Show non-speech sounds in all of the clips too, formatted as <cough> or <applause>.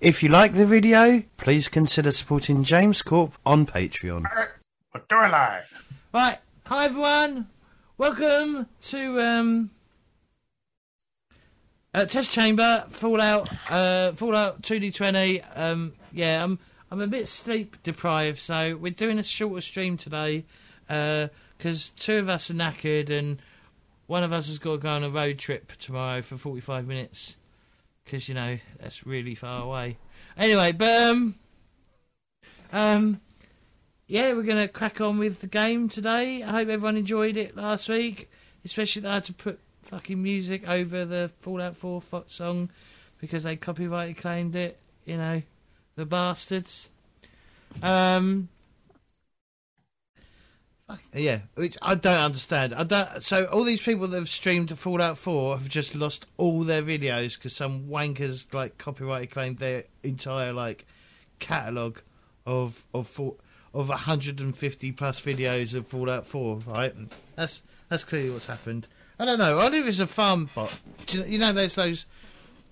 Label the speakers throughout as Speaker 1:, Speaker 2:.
Speaker 1: If you like the video, please consider supporting James Corp on Patreon.
Speaker 2: We're doing live.
Speaker 1: Right, hi everyone. Welcome to um uh, Test Chamber Fallout uh Fallout 2D20. Um yeah, I'm I'm a bit sleep deprived, so we're doing a shorter stream today because two of us are knackered and one of us has got to go on a road trip tomorrow for 45 minutes because you know that's really far away. Anyway, but um um yeah, we're gonna crack on with the game today. I hope everyone enjoyed it last week, especially that I had to put fucking music over the Fallout 4 fo- song because they copyright claimed it. You know, the bastards. Um. Yeah, which I don't understand. I don't. So all these people that have streamed Fallout 4 have just lost all their videos because some wankers like copyright claimed their entire like catalog of of of 150 plus videos of Fallout 4, right? And that's that's clearly what's happened. I don't know. I wonder if it's a farm bot. You know there's those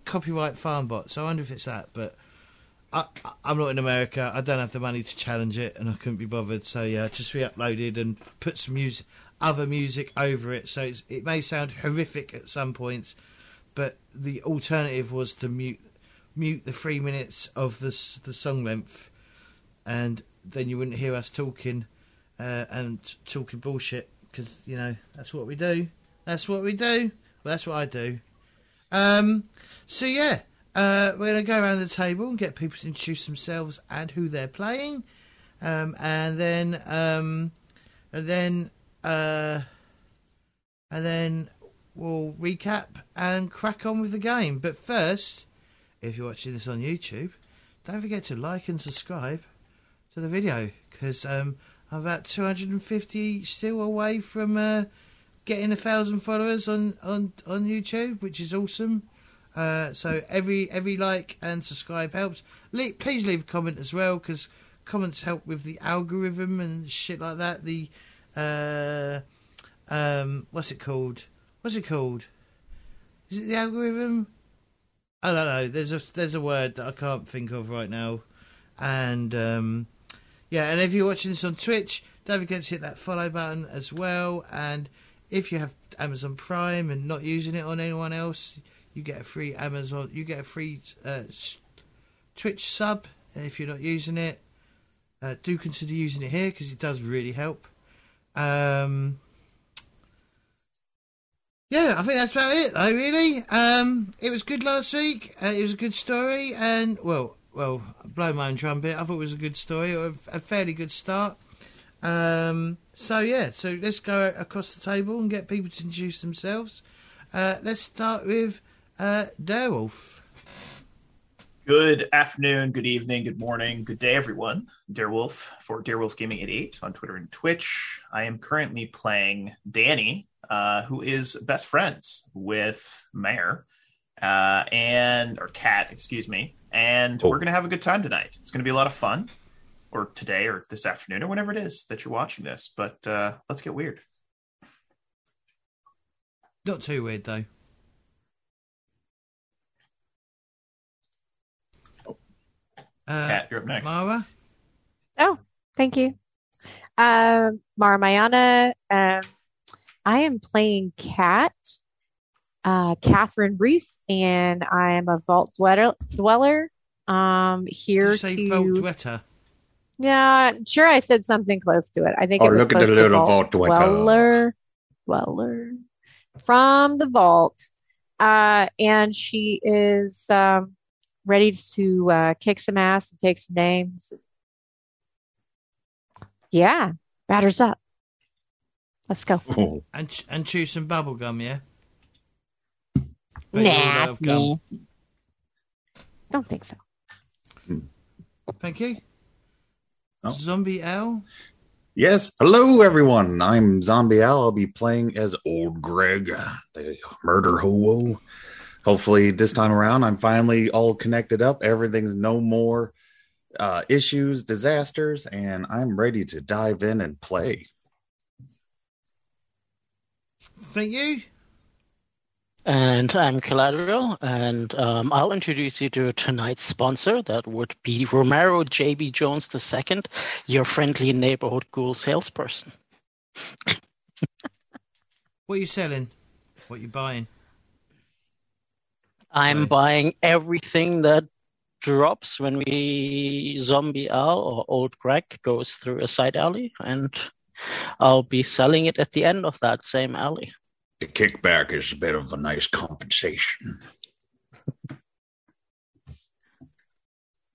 Speaker 1: copyright farm bots. I wonder if it's that, but I, I'm not in America. I don't have the money to challenge it, and I couldn't be bothered. So yeah, just re-uploaded and put some music, other music over it. So it may sound horrific at some points, but the alternative was to mute mute the three minutes of the the song length, and then you wouldn't hear us talking uh, and talking bullshit because you know that's what we do. That's what we do. Well, that's what I do. Um, so yeah, uh, we're gonna go around the table and get people to introduce themselves and who they're playing, um, and then um, and then uh, and then we'll recap and crack on with the game. But first, if you're watching this on YouTube, don't forget to like and subscribe to the video because um, I'm about 250 still away from uh, getting a thousand followers on, on, on YouTube, which is awesome. Uh, so every every like and subscribe helps. Le- please leave a comment as well because comments help with the algorithm and shit like that. The uh, um, what's it called? What's it called? Is it the algorithm? I don't know. There's a there's a word that I can't think of right now, and um, yeah. And if you're watching this on Twitch, don't forget to hit that follow button as well. And if you have Amazon Prime and not using it on anyone else, you get a free Amazon. You get a free uh, Twitch sub if you're not using it. Uh, do consider using it here because it does really help. Um, yeah, I think that's about it, though. Really, um, it was good last week. Uh, it was a good story, and well, well, blow my own trumpet. I thought it was a good story, a, a fairly good start. Um, so yeah, so let's go across the table and get people to introduce themselves. Uh, let's start with uh, Darewolf.
Speaker 2: Good afternoon, good evening, good morning, good day, everyone. Darewolf for Darewolf Gaming 88 on Twitter and Twitch. I am currently playing Danny, uh, who is best friends with Mayor, uh, and or Cat, excuse me. And
Speaker 3: Oh.
Speaker 2: we're gonna have a good time tonight. It's gonna be a lot of fun, or today, or this afternoon, or whenever it is that you're watching this. But uh, let's get weird.
Speaker 1: Not too weird though. Uh,
Speaker 2: Cat, you're up next.
Speaker 1: Mara.
Speaker 4: Oh, thank you. Um, Mara Mayana. Um, I am playing Cat, uh, Catherine Reese, and I am a vault dweller. dweller um,
Speaker 1: Did
Speaker 4: here
Speaker 1: you say
Speaker 4: to.
Speaker 1: Vault Dwetter?
Speaker 4: Yeah, I'm sure I said something close to it. I think
Speaker 3: Oh,
Speaker 4: it was
Speaker 3: look at the
Speaker 4: to
Speaker 3: little
Speaker 4: vault
Speaker 3: vault dweller.
Speaker 4: dweller, dweller from the vault, uh, and she is um, ready to uh, kick some ass and take some names. Yeah, batters up. Let's go.
Speaker 3: Oh,
Speaker 1: And ch- and chew some bubble gum, yeah. Bet
Speaker 4: Nah,
Speaker 1: gum.
Speaker 4: Don't think so.
Speaker 1: Thank you.
Speaker 3: Oh.
Speaker 1: Zombie Al.
Speaker 3: Yes. Hello, everyone. I'm Zombie Al. I'll be playing as Old Greg, the murder hobo. Hopefully, this time around, I'm finally all connected up. Everything's no more uh, issues, disasters, and I'm ready to dive in and play.
Speaker 1: Thank you.
Speaker 5: And I'm Collateral, and um, I'll introduce you to tonight's sponsor. That would be Romero J.B. Jones II, your friendly neighborhood ghoul salesperson.
Speaker 1: What are you selling? What are you buying?
Speaker 5: I'm
Speaker 1: Right.
Speaker 5: buying everything that drops when we Zombie Al or Old Greg goes through a side alley, and I'll be selling it at the end of that same alley.
Speaker 3: The kickback is a bit of a nice compensation.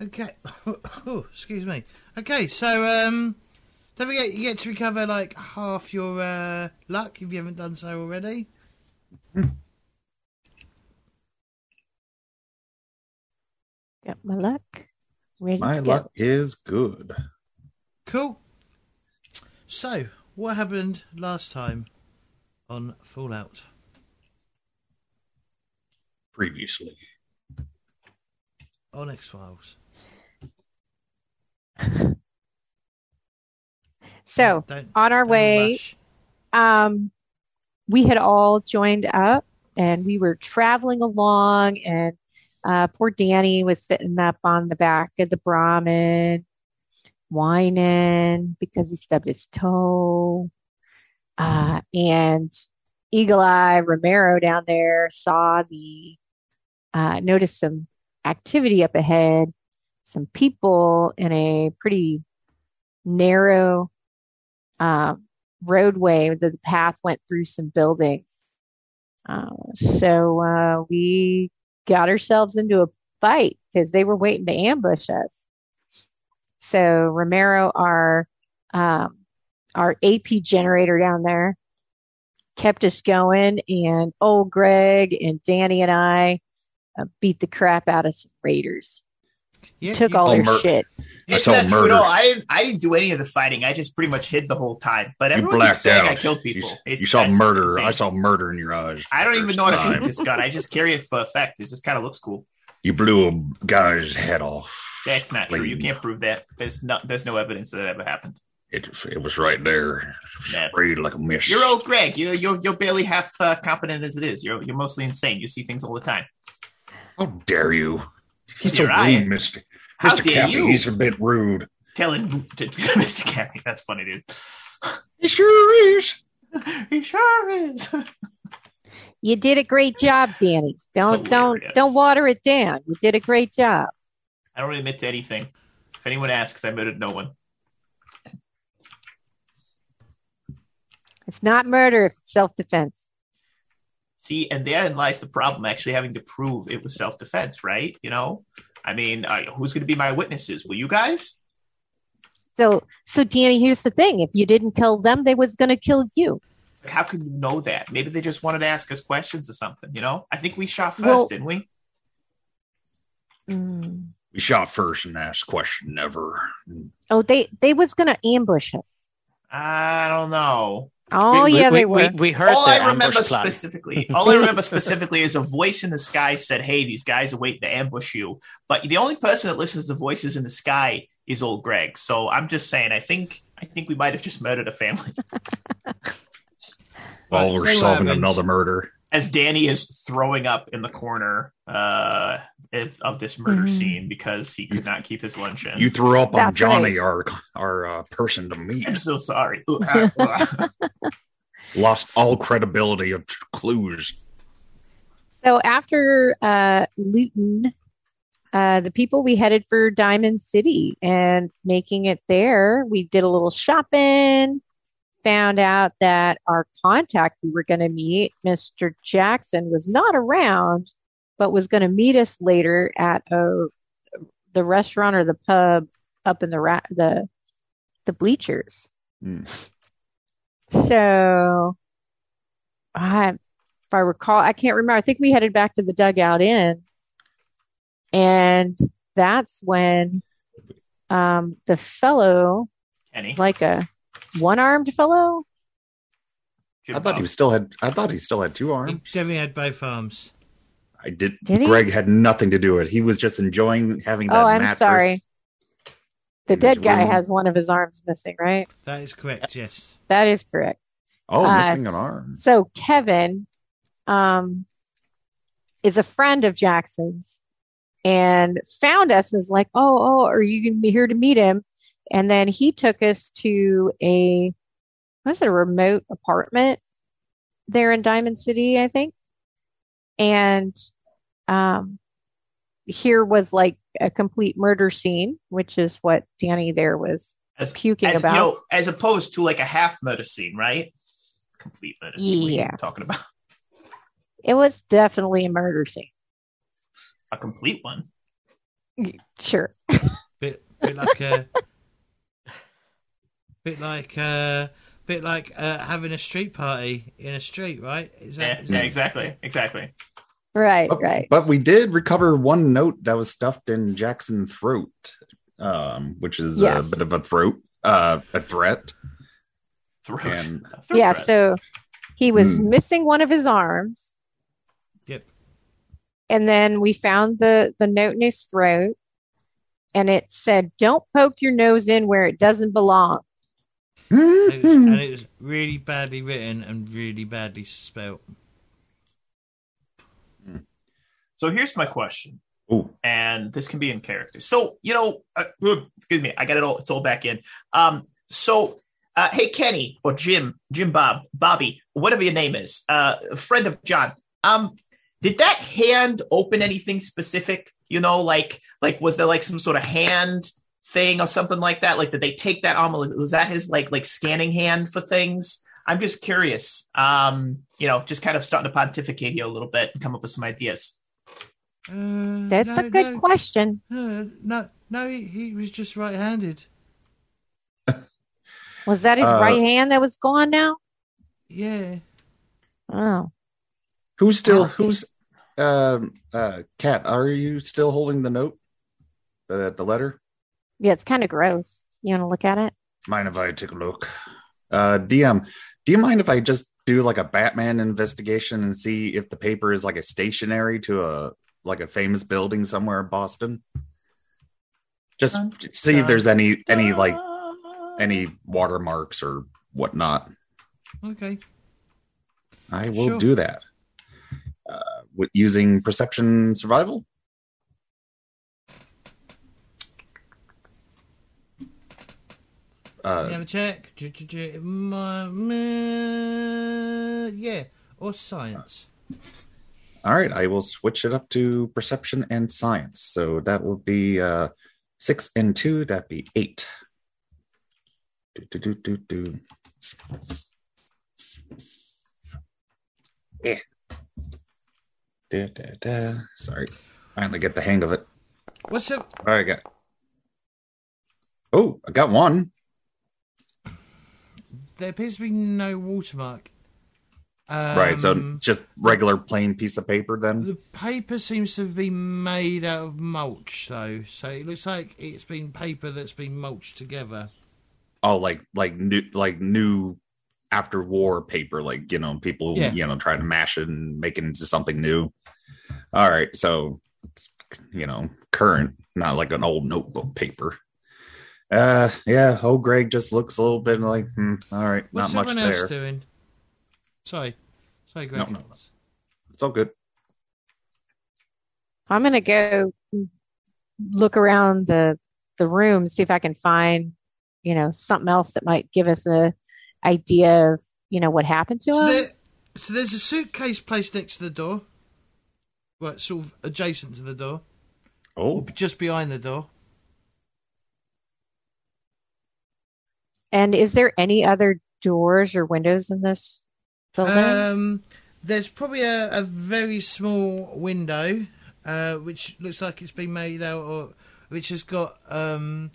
Speaker 1: Okay. <laughs> Oh, excuse me. Okay, so um, don't forget you get to recover like half your uh, luck if you haven't done so already.
Speaker 4: Got my luck. Ready
Speaker 3: My
Speaker 4: to go.
Speaker 3: luck is good.
Speaker 1: Cool. So, what happened last time on Fallout?
Speaker 3: Previously,
Speaker 1: On X Files. <laughs>
Speaker 4: So
Speaker 1: Don't-
Speaker 4: on our way,
Speaker 1: rush.
Speaker 4: um, we had all joined up and we were traveling along and uh, poor Danny was sitting up on the back of the Brahmin whining because he stubbed his toe. Uh, and Eagle Eye Romero down there saw the, uh, noticed some activity up ahead, some people in a pretty narrow um, roadway. The path went through some buildings. Uh, so uh, we got ourselves into a fight because they were waiting to ambush us. So Romero, our um, our AP generator down there, kept us going, and old Greg and Danny and I uh, beat the crap out of some raiders.
Speaker 1: Yeah,
Speaker 4: Took all their
Speaker 3: Mer-
Speaker 4: shit.
Speaker 3: I
Speaker 2: It's
Speaker 3: saw
Speaker 2: true at
Speaker 3: murder.
Speaker 2: I didn't, I didn't do any of the fighting. I just pretty much hid the whole time. But
Speaker 3: you
Speaker 2: everyone keeps
Speaker 3: blacked
Speaker 2: saying
Speaker 3: out.
Speaker 2: I killed
Speaker 3: You-
Speaker 2: people.
Speaker 3: You,
Speaker 2: It's-
Speaker 3: saw murder. I saw murder in your eyes.
Speaker 2: I don't even know how to shoot this gun. I just carry it for effect. It just kind of looks cool.
Speaker 3: You blew a guy's head off.
Speaker 2: That's not true. You can't prove that. There's no there's no evidence that, that ever happened.
Speaker 3: It, it was right there, sprayed like a mist.
Speaker 2: You're old Greg. You're you're, you're barely half uh, competent as it is. You're you're mostly insane. You see things all the time.
Speaker 3: How dare you? He's so rude, Mister.
Speaker 2: How
Speaker 3: Mister
Speaker 2: dare
Speaker 3: Cappy,
Speaker 2: you?
Speaker 3: He's a bit rude.
Speaker 2: Telling <laughs> Mr. Cappy. That's funny, dude.
Speaker 3: He sure is. <laughs>
Speaker 2: he sure is.
Speaker 4: You did a great job, Danny. Don't don't don't water it down. You did a great job.
Speaker 2: I don't admit to anything. If anyone asks, I admitted no one.
Speaker 4: It's not murder if it's self defense.
Speaker 2: See, and therein lies the problem. Actually, having to prove it was self defense, right? You know, I mean, uh, who's going to be my witnesses? Will you guys?
Speaker 4: So so Danny, here's the thing. If you didn't kill them, they was gonna kill you.
Speaker 2: Like, how can you know that? Maybe they just wanted to ask us questions or something. You know, I think we shot first,
Speaker 4: Well-
Speaker 2: didn't we?
Speaker 4: Mm.
Speaker 3: We shot first and asked question never.
Speaker 4: Oh, they they was gonna ambush us.
Speaker 2: I don't know.
Speaker 4: Oh
Speaker 5: We-
Speaker 4: yeah,
Speaker 5: we,
Speaker 4: they
Speaker 5: we,
Speaker 4: were.
Speaker 5: we heard
Speaker 2: all
Speaker 5: the
Speaker 2: I remember
Speaker 5: plan.
Speaker 2: specifically, <laughs> all I remember specifically is a voice in the sky said, "Hey, these guys are waiting to ambush you." But the only person that listens to voices in the sky is old Greg. So I'm just saying, I think I think we might have just murdered a family.
Speaker 3: While
Speaker 1: Right,
Speaker 3: we're solving
Speaker 1: happens?
Speaker 3: another murder.
Speaker 2: As Danny is throwing up in the corner uh, of, of this murder
Speaker 4: Mhm.
Speaker 2: scene because he could not keep his lunch in.
Speaker 3: You threw up on
Speaker 4: That's
Speaker 3: Johnny, our our uh, person to meet.
Speaker 2: I'm so sorry. <laughs> <laughs>
Speaker 3: Lost all credibility of clues.
Speaker 4: So after uh, Luton, uh, the people we headed for Diamond City and making it there, we did a little shopping. Found out that our contact we were going to meet, Mr. Jackson, was not around, but was going to meet us later at uh, the restaurant or the pub up in the ra- the the bleachers.
Speaker 3: Hmm.
Speaker 4: So, I, if I recall, I can't remember. I think we headed back to the dugout inn, and that's when um, the fellow,
Speaker 2: Kenny,
Speaker 4: like a one-armed fellow,
Speaker 3: I thought he still had. I thought he still had two
Speaker 1: He
Speaker 3: arms.
Speaker 1: definitely had both arms.
Speaker 3: I did.
Speaker 4: Did he?
Speaker 3: Greg had nothing to do with it. He was just enjoying having that
Speaker 4: Oh, I'm
Speaker 3: mattress.
Speaker 4: sorry. the dead guy
Speaker 3: room.
Speaker 4: has one of his arms missing, right?
Speaker 1: That is correct. Yes.
Speaker 4: That is correct.
Speaker 3: Oh,
Speaker 4: Uh,
Speaker 3: missing an arm.
Speaker 4: So Kevin, um, is a friend of Jackson's and found us and was like, Oh, oh, are you going to be here to meet him? And then he took us to a, was it a remote apartment there in Diamond City, I think. And um, here was like a complete murder scene, which is what Danny there was
Speaker 2: As
Speaker 4: puking
Speaker 2: as,
Speaker 4: about.
Speaker 2: You know, as opposed to like a half murder scene, right? Complete murder scene. What are
Speaker 4: Yeah.
Speaker 2: talking about
Speaker 4: It was definitely a murder scene.
Speaker 2: a complete one.
Speaker 4: Sure.
Speaker 1: Bit, bit like a, bit like uh, bit like uh, having a street party in a street, right? Is
Speaker 2: Yeah,
Speaker 1: that, is
Speaker 2: yeah,
Speaker 1: that
Speaker 2: exactly, exactly.
Speaker 4: Right,
Speaker 3: But,
Speaker 4: right.
Speaker 3: but we did recover one note that was stuffed in Jackson's throat, um, which is
Speaker 4: Yes.
Speaker 3: a bit of a throat, uh, a threat.
Speaker 2: Throat.
Speaker 3: And-
Speaker 2: Throat
Speaker 4: yeah,
Speaker 2: threat.
Speaker 4: so he was
Speaker 3: Hmm.
Speaker 4: missing one of his arms.
Speaker 1: Yep.
Speaker 4: And then we found the the note in his throat and it said, Don't poke your nose in where it doesn't belong.
Speaker 1: And it, was,
Speaker 3: Hmm.
Speaker 1: and it was really badly written and really badly spelt.
Speaker 2: So here's my question,
Speaker 3: Ooh,
Speaker 2: and this can be in character. So you know, uh, excuse me, I got it all. It's all back in. Um, so uh, hey, Kenny or Jim, Jim Bob, Bobby, whatever your name is, uh, a friend of John. Um, did that hand open anything specific? You know, like like was there like some sort of hand thing or something like that? Like did they take that arm? Was that his like like scanning hand for things? I'm just curious. Um, you know, just kind of starting to pontificate here a little bit and come up with some ideas.
Speaker 1: Uh,
Speaker 4: That's
Speaker 1: no,
Speaker 4: a good
Speaker 1: no,
Speaker 4: question.
Speaker 1: No, no, no he, he was just right-handed. <laughs>
Speaker 4: Was that his
Speaker 3: Uh,
Speaker 4: right hand that was gone now?
Speaker 1: Yeah.
Speaker 4: Oh.
Speaker 3: who's still
Speaker 4: Ouch.
Speaker 3: who's um uh cat? Are you still holding the note? The the letter?
Speaker 4: Yeah, it's kind of gross. You want to look at it?
Speaker 3: Mind if I take a look? Uh, DM, do you mind if I just do like a Batman investigation and see if the paper is like a stationary to a like a famous building somewhere in Boston? Just
Speaker 2: Dun,
Speaker 3: see if there's any any like any watermarks or whatnot.
Speaker 1: Okay.
Speaker 3: I will
Speaker 1: Sure.
Speaker 3: do that. Uh, with using perception survival.
Speaker 1: Let me
Speaker 3: Uh,
Speaker 1: have a check. Yeah, or science.
Speaker 3: all right, I will switch it up to perception and science. So that will be uh, six and two. That'd be eight. Do, do, do, do, do. Yeah. Da, da, da. Sorry. Finally get the hang of it.
Speaker 1: What's up?
Speaker 3: All right, got. Oh, I got one.
Speaker 1: There appears to be no watermark. Um,
Speaker 3: right, so just regular plain piece of paper then.
Speaker 1: the paper seems to be made out of mulch, though. So it looks like it's been paper that's been mulched together.
Speaker 3: Oh, like like new like new after war paper, like you know people
Speaker 1: Yeah.
Speaker 3: you know trying to mash it and make it into something new. All right, so it's, you know current, not like an old notebook paper. Uh, yeah. old Greg just looks a little bit like, hmm, all right,
Speaker 1: What's
Speaker 3: not much there.
Speaker 1: What's everyone else
Speaker 3: there.
Speaker 1: doing? Sorry, sorry, Greg.
Speaker 3: No, no. It's all good.
Speaker 4: I'm gonna go look around the the room, see if I can find, you know, something else that might give us a idea of, you know, what happened to
Speaker 1: So,
Speaker 4: him.
Speaker 1: there, so there's a suitcase placed next to the door, right, sort of adjacent to the door,
Speaker 3: Oh,
Speaker 1: just behind the door.
Speaker 4: And is there any other doors or windows in this building?
Speaker 1: Um, there's probably a, a very small window, uh, which looks like it's been made out of, which has got um,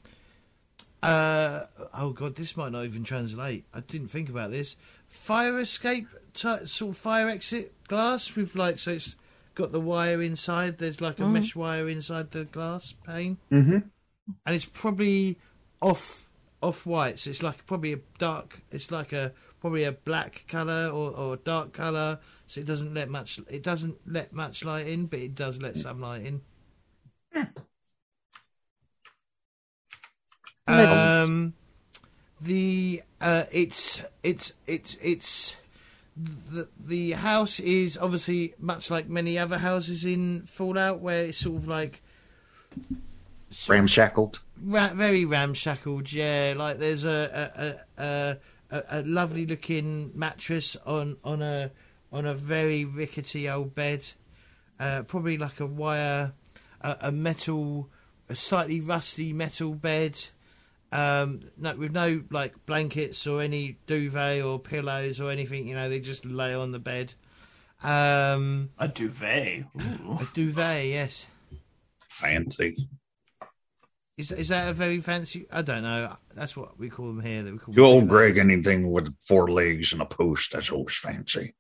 Speaker 1: uh, oh god, this might not even translate. I didn't think about this. Fire escape type, sort of fire exit glass with like so it's got the wire inside. There's like a
Speaker 4: Mhm.
Speaker 1: mesh wire inside the glass pane,
Speaker 3: mm-hmm.
Speaker 1: and it's probably off off white. So it's like probably a dark. It's like a probably a black color or, or a dark color. So it doesn't let much. It doesn't let much light in, but it does let some light in. Um, the uh, it's it's it's it's the the house is obviously much like many other houses in Fallout, where it's sort of like sort
Speaker 3: Ramshackled.
Speaker 1: ra- very ramshackled. Yeah, like there's a a, a, a, a lovely looking mattress on on a on a very rickety old bed. Uh, probably like a wire, a, a metal, a slightly rusty metal bed. Um, no, with no like blankets or any duvet or pillows or anything. You know, they just lay on the bed. Um,
Speaker 2: A duvet. Ooh.
Speaker 1: a duvet, yes.
Speaker 3: Fancy.
Speaker 1: Is is that a very fancy? I don't know. That's what we call them here. That we call
Speaker 3: You old. Greg, anything with four legs and a post, that's always fancy.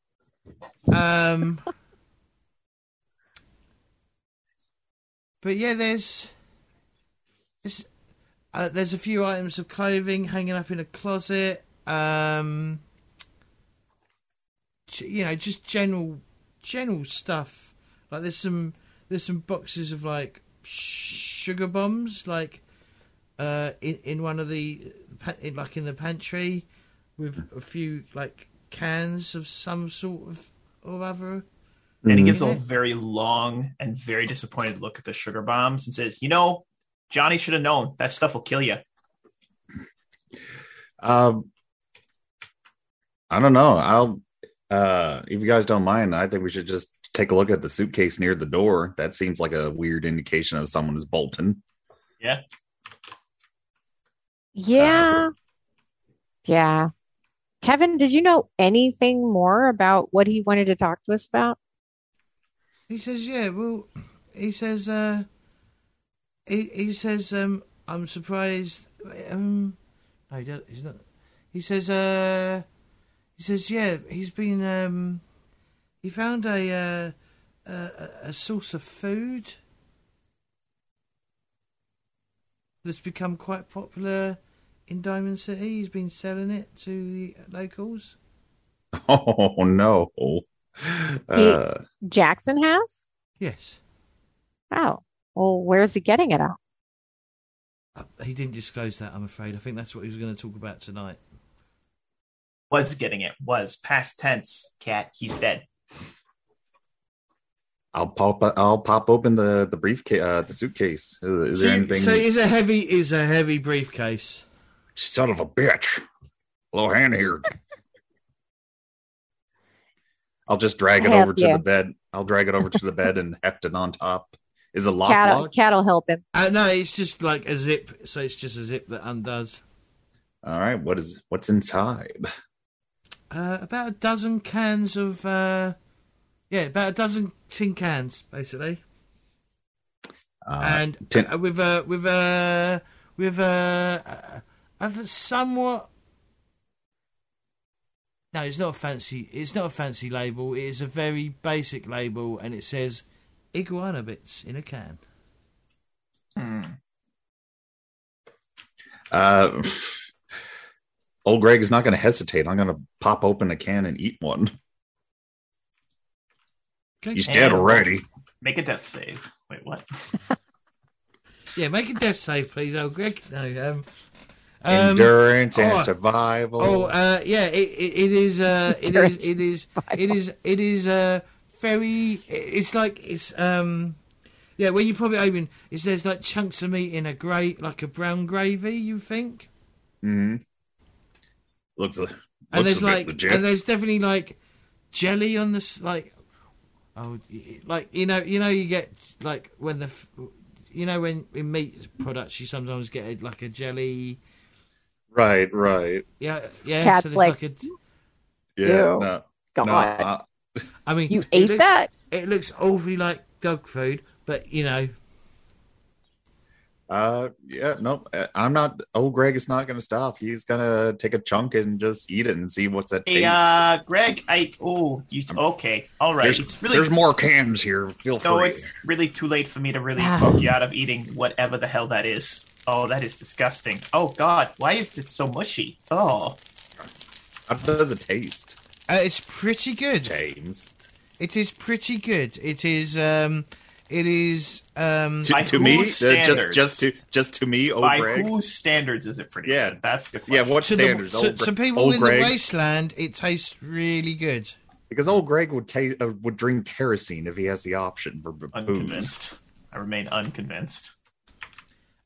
Speaker 1: Um, but yeah, there's there's uh, there's a few items of clothing hanging up in a closet. Um, you know, just general general stuff. Like there's some there's some boxes of like sugar bombs, like uh, in in one of the in, like in the pantry, with a few like cans of some sort of or other.
Speaker 2: And he gives a very long and very disappointed look at the sugar bombs and says, "You know, Johnny should have known that stuff will kill you."
Speaker 3: Um, I don't know. I'll, uh, if you guys don't mind, I think we should just take a look at the suitcase near the door. That seems like a weird indication of someone is bolting.
Speaker 4: Yeah. Yeah. Yeah. Kevin, did you know anything more about what he wanted to talk to us about?
Speaker 1: He says, "Yeah, well," he says, uh, he he says, um, "I'm surprised." Um, no, he does, he's not. He says, uh, he says, "Yeah, he's been um, he found a uh, a, a- a source of food that's become quite popular in Diamond City. He's been selling it to the locals." <laughs>
Speaker 3: Oh no. Uh,
Speaker 4: Jackson has?
Speaker 1: Yes,
Speaker 4: Oh. Well, where's he getting it at?
Speaker 1: uh, he didn't disclose that. I'm afraid. I think that's what he was going to talk about tonight.
Speaker 2: Was getting it. Was past tense. Cat. He's dead.
Speaker 3: I'll pop. I'll pop open the the briefcase, uh, the suitcase. Is, is there
Speaker 1: so,
Speaker 3: anything?
Speaker 1: so it's a heavy, is a heavy briefcase.
Speaker 3: Son of a bitch! Little hand here. <laughs> I'll just drag it
Speaker 4: Heck
Speaker 3: over to the bed. I'll drag it over to the bed and <laughs> heft it on top. Is a lock
Speaker 4: Cat'll,
Speaker 3: locked?
Speaker 4: cat'll help him.
Speaker 1: Uh, no, it's just like a zip. So it's just a zip that undoes.
Speaker 3: All right. What is what's inside?
Speaker 1: Uh, about a dozen cans of, uh, yeah, about a dozen tin cans, basically,
Speaker 3: Uh,
Speaker 1: and
Speaker 3: tin-
Speaker 1: uh, with a with a with a, a, a somewhat. No, it's not a fancy. It's not a fancy label. It is a very basic label, and it says iguana bits in a can.
Speaker 2: Hmm.
Speaker 3: uh, <laughs> old Greg is not going to hesitate. I'm going to pop open a can and eat one.
Speaker 1: Okay.
Speaker 3: He's dead already.
Speaker 2: Make a death save. Wait, what? <laughs>
Speaker 1: Yeah, make a death save, please, old Greg. No, um, um,
Speaker 3: Endurance and
Speaker 1: oh,
Speaker 3: survival.
Speaker 1: Oh, uh, yeah, it, it, it is. Uh, it is. It is. It is. It is. Uh, very. It's like it's. Um, yeah, when you pop it open, it's there's like chunks of meat in a grey, like a brown gravy. You think, Mm
Speaker 3: Mhm. Looks, a, looks
Speaker 1: and there's
Speaker 3: a bit
Speaker 1: like,
Speaker 3: legit.
Speaker 1: and there's definitely like jelly on this, like. Oh, like you know, you know, you get like when the, you know, when in meat products, you sometimes get a, like a jelly.
Speaker 3: right, right.
Speaker 1: Yeah, yeah.
Speaker 4: Cat's
Speaker 1: there's
Speaker 4: like,
Speaker 1: a,
Speaker 3: Yeah,
Speaker 4: Ew.
Speaker 3: no,
Speaker 4: God.
Speaker 3: no. uh,
Speaker 1: I mean,
Speaker 4: you
Speaker 1: it
Speaker 4: ate
Speaker 1: looks-
Speaker 4: that?
Speaker 1: It looks awfully like dog food, but you know,
Speaker 3: Uh, yeah, no, uh, I'm not. Oh, Greg is not going to stop. He's going to take a chunk and just eat it and see what's that
Speaker 2: Hey,
Speaker 3: taste.
Speaker 2: uh, Greg. I. Oh, you. Okay. All right.
Speaker 3: there's,
Speaker 2: it's really.
Speaker 3: there's more cans here. Feel
Speaker 2: No,
Speaker 3: free.
Speaker 2: No, it's really too late for me to really
Speaker 4: Ah.
Speaker 2: poke you out of eating whatever the hell that is. Oh, that is disgusting. Oh God, why is it so mushy? Oh,
Speaker 3: How does it taste,
Speaker 1: uh, it's pretty good.
Speaker 3: James?
Speaker 1: It is pretty good. It is. Um, it is. Um,
Speaker 3: To,
Speaker 2: By
Speaker 3: to me,
Speaker 2: whose
Speaker 3: uh, just just to just to me, old
Speaker 2: By
Speaker 3: Greg.
Speaker 2: whose standards is it pretty
Speaker 3: Yeah.
Speaker 2: good? That's the question.
Speaker 3: Yeah, what
Speaker 1: to, the,
Speaker 3: standards?
Speaker 1: to,
Speaker 3: old,
Speaker 1: to
Speaker 3: Gre-
Speaker 1: people
Speaker 3: old
Speaker 1: in
Speaker 3: Greg,
Speaker 1: the wasteland, it tastes really good.
Speaker 3: because old Greg would taste uh, would drink kerosene if he has the option for booze.
Speaker 2: Unconvinced. I remain unconvinced.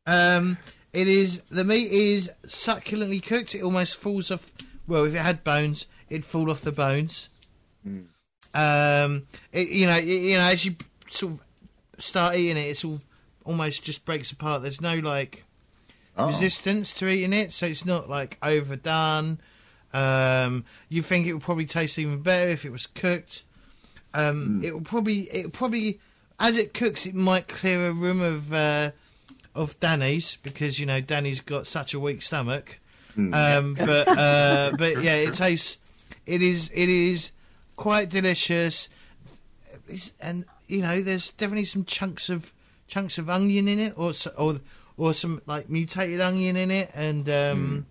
Speaker 1: Um, it is the meat is succulently cooked. It almost falls off. Well, if it had bones, it'd fall off the bones. Um, it, you know, it, you know, as you sort of start eating it, it's all almost just breaks apart. There's no like
Speaker 3: Oh.
Speaker 1: resistance to eating it, so it's not like overdone. Um, you think it would probably taste even better if it was cooked. Um, It will probably, it probably, as it cooks, it might clear a room of uh, of Danny's because you know Danny's got such a weak stomach. Um, but uh, but yeah, it tastes. It is it is quite delicious, It's- and you know there's definitely some chunks of chunks of onion in it, or or or some like mutated onion in it, and um,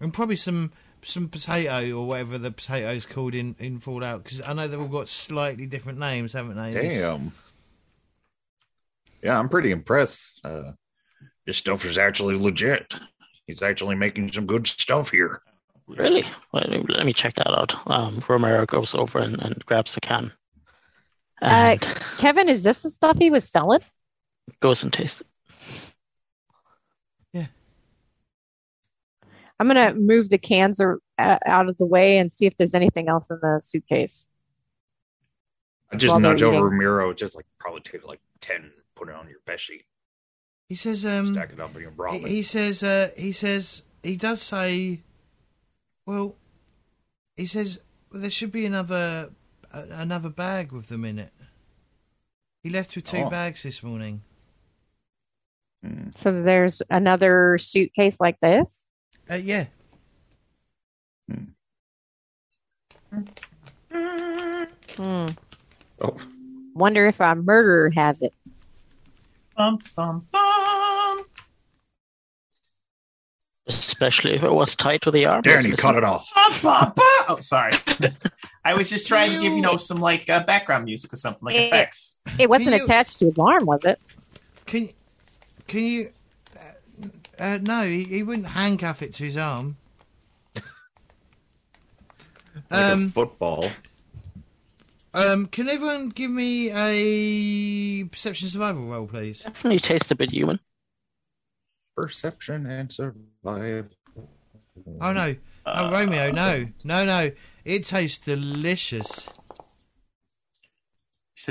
Speaker 1: and probably some some potato or whatever the potato is called in in Fallout because I know they've all got slightly different names, haven't they? It's-
Speaker 3: Damn. Yeah, I'm pretty impressed. Uh, this stuff is actually legit. He's actually making some good stuff here.
Speaker 5: Really? Well, let me check that out. Um, Romero goes over and, and grabs the can.
Speaker 4: Uh, <laughs> Kevin, is this the stuff he was selling?
Speaker 5: goes and taste it. Yeah.
Speaker 4: I'm gonna move the cans or, uh, out of the way and see if there's anything else in the suitcase.
Speaker 3: I just
Speaker 4: While
Speaker 3: nudge over
Speaker 4: eating.
Speaker 3: Ramiro, just like probably take like 10, put it on your Bessie,
Speaker 1: He says um
Speaker 3: stack it up in your
Speaker 1: He, he says, uh, he says, he does say, well, he says well, there should be another uh, another bag with them in it. He left with two
Speaker 3: Oh.
Speaker 1: bags this morning.
Speaker 3: Hmm.
Speaker 4: So there's another suitcase like this.
Speaker 1: Uh, yeah,
Speaker 4: Hmm.
Speaker 3: Oh,
Speaker 4: Wonder if a murderer has it.
Speaker 2: Bum, bum, bum.
Speaker 5: Especially if it was tied to the arm.
Speaker 3: Danny,
Speaker 5: That's
Speaker 3: cut it off.
Speaker 2: Oh, sorry. <laughs> I was just trying to give you know some like uh, background music or something like
Speaker 4: Eh.
Speaker 2: effects.
Speaker 4: It wasn't
Speaker 1: you-
Speaker 4: attached to his arm, was it?
Speaker 1: can can you? Uh, uh, no, he, he wouldn't handcuff it to his arm.
Speaker 3: Like a
Speaker 1: um,
Speaker 3: football.
Speaker 1: um, can everyone give me a perception survival roll, please?
Speaker 5: Definitely tastes a bit human.
Speaker 3: Perception and survive.
Speaker 1: Oh no, oh Romeo, no, no, no, it tastes delicious.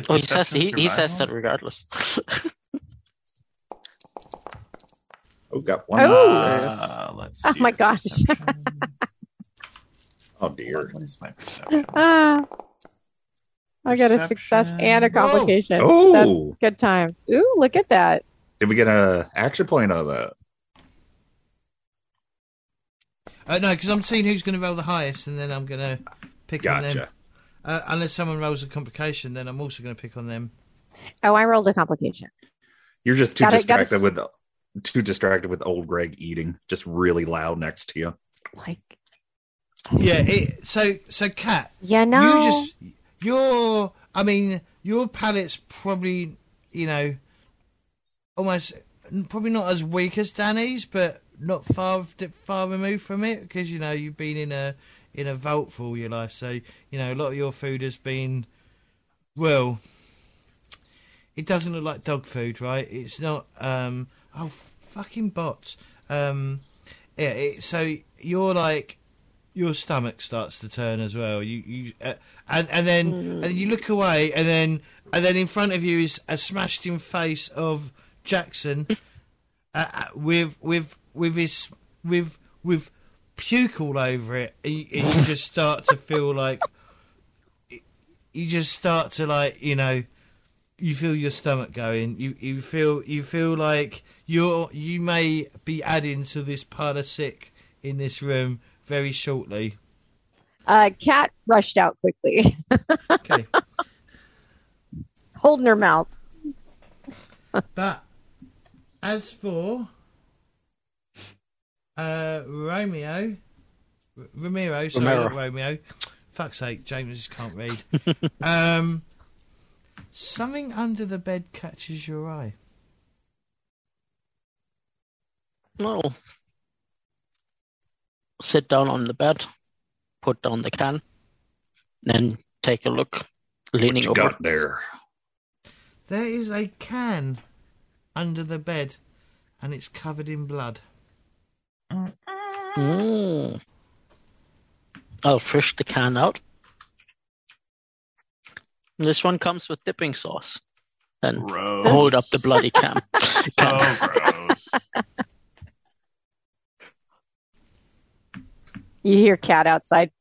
Speaker 5: Oh, he says he, he says that regardless. <laughs>
Speaker 3: Oh, got one
Speaker 4: Oh.
Speaker 3: success.
Speaker 2: Uh, let's
Speaker 4: Oh my gosh.
Speaker 3: Oh dear.
Speaker 2: what is my perception? <laughs>
Speaker 4: Ah, I got a success and a
Speaker 2: Perception.
Speaker 4: complication.
Speaker 3: Oh.
Speaker 4: That's good times. Ooh, look at that.
Speaker 3: Did we get a action point out of that?
Speaker 1: Uh, no, because I'm seeing who's going to roll the highest, and then I'm going to pick on them.
Speaker 3: Gotcha.
Speaker 1: Uh, unless someone rolls a complication, then I'm also going to pick on them.
Speaker 4: Oh, I rolled a complication.
Speaker 3: You're just too
Speaker 4: Gotta- gotta
Speaker 3: distracted
Speaker 4: s-
Speaker 3: with too distracted with old Greg eating, just really loud next to you.
Speaker 4: Like,
Speaker 1: Yeah. It, so, so Kat,
Speaker 4: yeah, no,
Speaker 1: you just your. I mean, your palate's probably you know almost probably not as weak as Danny's, but not far far removed from it because you know you've been in a in a vault for all your life, so you know a lot of your food has been well. It doesn't look like dog food, right? It's not. Um, oh, fucking bots. Um, yeah. It, so you're like your stomach starts to turn as well. You you uh, and and then and you look away, and then and then in front of you is a smashed in face of Jackson uh, uh, with with with his with with puke all over it. And you, and you just start to feel like you just start to like you know you feel your stomach going. You you feel you feel like you're you may be adding to this pile of sick in this room very shortly.
Speaker 4: uh, Cat rushed out quickly,
Speaker 1: Okay, <laughs>
Speaker 4: holding her mouth.
Speaker 1: but as for uh, Romeo, R- Ramiro, sorry,
Speaker 5: Romero.
Speaker 1: not Romeo. Fuck's sake, James just can't read. <laughs> um, Something under the bed catches your eye.
Speaker 5: No. Sit down on the bed, put down the can, then take a look, leaning
Speaker 3: what you
Speaker 5: over.
Speaker 3: got there?
Speaker 1: There is a can under the bed, and it's covered in blood.
Speaker 5: Mm. I'll fish the can out. This one comes with dipping sauce. And
Speaker 2: Gross.
Speaker 5: hold up the bloody can. <laughs> <laughs> can.
Speaker 2: Oh, gross.
Speaker 4: You hear cat outside.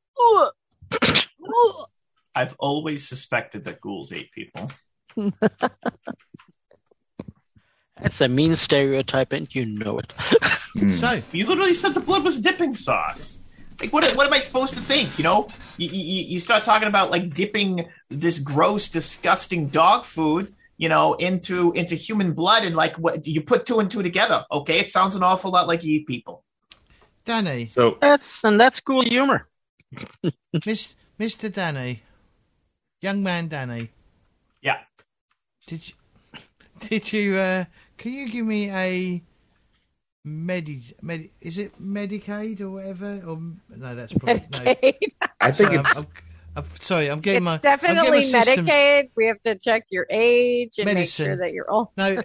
Speaker 2: I've always suspected that ghouls ate people. <laughs>
Speaker 5: That's a mean stereotype, and you know it. <laughs>
Speaker 3: Hmm.
Speaker 1: So,
Speaker 2: You literally said the blood was dipping sauce. Like, what, what am I supposed to think? You know, you, you, you start talking about like dipping this gross, disgusting dog food, you know, into into human blood, and like what you put two and two together. Okay, it sounds an awful lot like you eat people.
Speaker 1: Danny,
Speaker 3: So
Speaker 5: That's and that's cool humor. <laughs>
Speaker 1: Miss, Mr. Danny, young man Danny,
Speaker 2: Yeah.
Speaker 1: did you, <laughs> did you, uh, can you give me a medi, medi, is it Medicaid or whatever? Or no, that's probably no.
Speaker 4: Medicaid.
Speaker 3: I think
Speaker 1: Sorry,
Speaker 3: it's
Speaker 1: I'm, I'm, I'm sorry, I'm getting
Speaker 4: It's
Speaker 1: my I'm
Speaker 4: definitely
Speaker 1: getting my
Speaker 4: Medicaid. We have to check your age and
Speaker 1: Medicine.
Speaker 4: make sure that you're old. <laughs>
Speaker 1: No,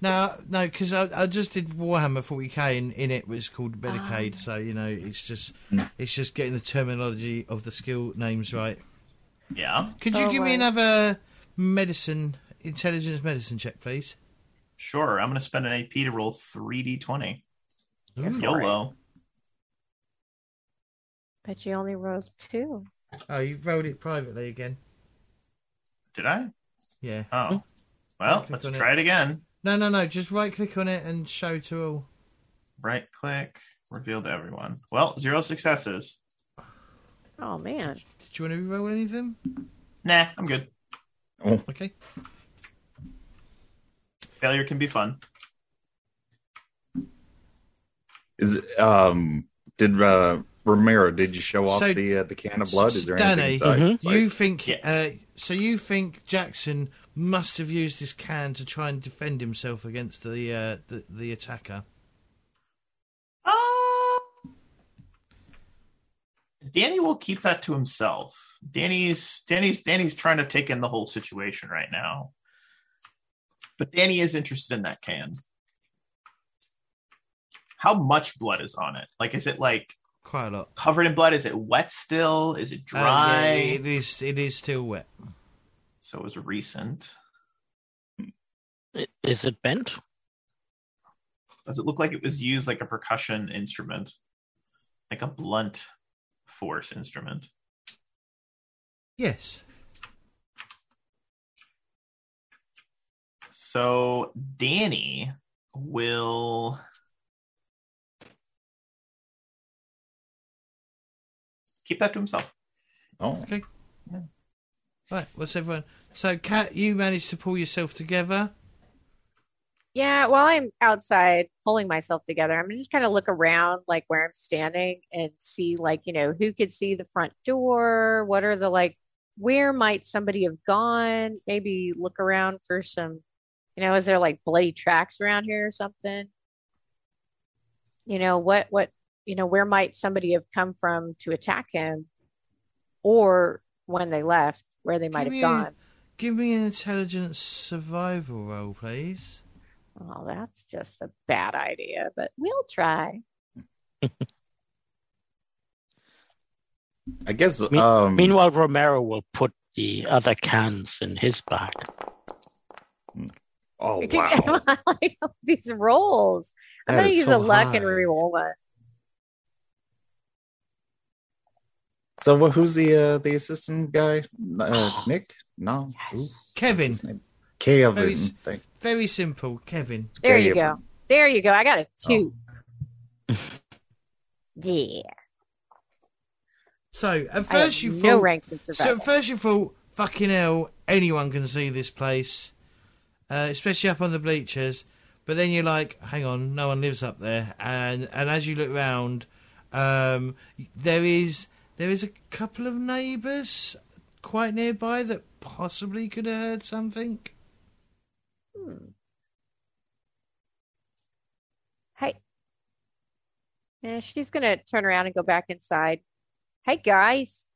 Speaker 1: no, no, because I, I just did Warhammer 40k and in it was called Medicae, ah. so you know it's just hmm. it's just getting the terminology of the skill names right.
Speaker 2: Yeah.
Speaker 1: Could you
Speaker 4: Oh,
Speaker 1: give me another medicine intelligence medicine check, please?
Speaker 2: Sure. I'm going to spend an AP to roll 3d20. YOLO.
Speaker 4: But you only rolled two.
Speaker 1: Oh, you rolled it privately again.
Speaker 2: Did I?
Speaker 1: Yeah.
Speaker 2: Oh. Well,
Speaker 1: Click
Speaker 2: let's
Speaker 1: on it.
Speaker 2: try it again.
Speaker 1: No, no, no. Just right click on it and show to all.
Speaker 2: Right click, reveal to everyone. Well, zero successes.
Speaker 4: Oh man.
Speaker 1: Did you want to roll anything?
Speaker 2: Nah, I'm good. Oh.
Speaker 1: Okay.
Speaker 2: Failure can be fun.
Speaker 3: is um did uh Romero did you show off
Speaker 1: So-
Speaker 3: the uh, the can of blood? Is there
Speaker 1: Danny,
Speaker 3: anything inside?
Speaker 5: Mhm.
Speaker 3: Like-
Speaker 1: you think?
Speaker 2: Yeah.
Speaker 1: Uh, so you think Jackson must have used this can to try and defend himself against the uh, the, the attacker?
Speaker 2: Uh, Danny will keep that to himself. Danny's Danny's Danny's trying to take in the whole situation right now. But Danny is interested in that can. How much blood is on it? Like is it like
Speaker 1: Quite a lot.
Speaker 2: covered in blood? Is it wet still? Is it
Speaker 1: Uh, yeah,
Speaker 2: dry?
Speaker 1: it is. It is still wet.
Speaker 2: So it was recent.
Speaker 5: Is it bent?
Speaker 2: Does it look like it was used like a percussion instrument? Like a blunt force instrument?
Speaker 1: Yes.
Speaker 2: So Danny will keep that to himself.
Speaker 3: oh,
Speaker 1: Okay. Right. What's everyone? So, Kat, you managed to pull yourself together.
Speaker 4: Yeah, while I'm outside pulling myself together, I'm gonna just kind of look around like where I'm standing and see like, you know, who could see the front door? What are the like where might somebody have gone? Maybe look around for some, you know, is there like bloody tracks around here or something? You know, what what you know, where might somebody have come from to attack him? Or when they left, where they might
Speaker 1: Give
Speaker 4: have
Speaker 1: me a-
Speaker 4: gone.
Speaker 1: Give me an intelligence survival roll, please.
Speaker 4: Oh, that's just a bad idea, but we'll try. <laughs>
Speaker 3: I guess
Speaker 5: Me-
Speaker 3: um
Speaker 5: Meanwhile, Romero will put the other cans in his bag.
Speaker 3: Oh wow. <laughs>
Speaker 4: I like these rolls. I'm
Speaker 3: That
Speaker 4: gonna use
Speaker 3: so
Speaker 4: a luck and
Speaker 3: high.
Speaker 4: re-roll one.
Speaker 3: So wh- who's the uh, the assistant guy? Uh, <sighs> Nick? No.
Speaker 4: Yes.
Speaker 1: Kevin.
Speaker 3: What's his name? Kevin.
Speaker 1: Very s- Very simple, Kevin.
Speaker 4: There you go. There you go. I got a two.
Speaker 3: Oh. <laughs>
Speaker 4: Yeah.
Speaker 1: So, at
Speaker 4: I have
Speaker 1: first you
Speaker 4: no
Speaker 1: thought.
Speaker 4: ranks in
Speaker 1: So at first you thought, fucking hell, anyone can see this place, uh, especially up on the bleachers. But then you're like, hang on, no one lives up there. And and as you look round, um, there is there is a couple of neighbours quite nearby that possibly could have heard something.
Speaker 4: Hmm. Hey. Yeah, she's gonna turn around and go back inside. Hey guys,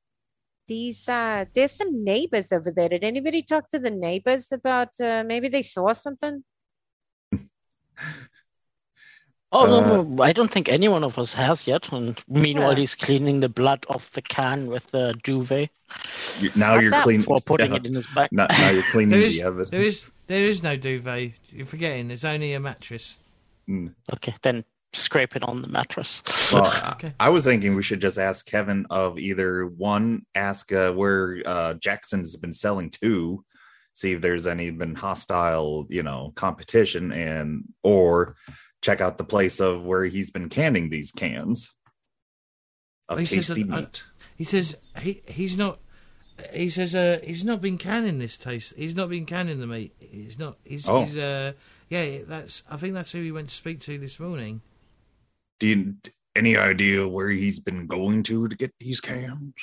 Speaker 4: these uh, there's some neighbors over there. Did anybody talk to the neighbors about uh, maybe they saw something?
Speaker 5: Oh, no,
Speaker 3: Uh,
Speaker 5: no, I don't think any one of us has yet. And meanwhile,
Speaker 4: Yeah.
Speaker 5: he's cleaning the blood off the can with the duvet
Speaker 3: You- now
Speaker 4: Not
Speaker 3: you're
Speaker 4: that
Speaker 3: clean.
Speaker 5: before putting
Speaker 3: yeah,
Speaker 5: it in his bag.
Speaker 3: Now, now you're cleaning
Speaker 1: There
Speaker 3: the
Speaker 1: is,
Speaker 3: evidence.
Speaker 1: there is, there is no duvet. You're forgetting. There's only a mattress.
Speaker 3: Mm.
Speaker 5: Okay, then scrape it on the mattress.
Speaker 3: Well, <laughs> I-
Speaker 1: Okay.
Speaker 3: I was thinking we should just ask Kevin of either one, ask uh, where uh, Jackson's been selling to, see if there's any been hostile, you know, competition, and or check out the place of where he's been canning these cans of
Speaker 1: He says
Speaker 3: tasty
Speaker 1: that- uh,
Speaker 3: meat.
Speaker 1: He says he he's not. He says uh, he's not been canning this taste. He's not been canning the meat. He's not. He's.
Speaker 3: Oh.
Speaker 1: he's uh, yeah, that's. I think that's who he went to speak to this morning.
Speaker 3: Do you any idea where he's been going to to get these cans?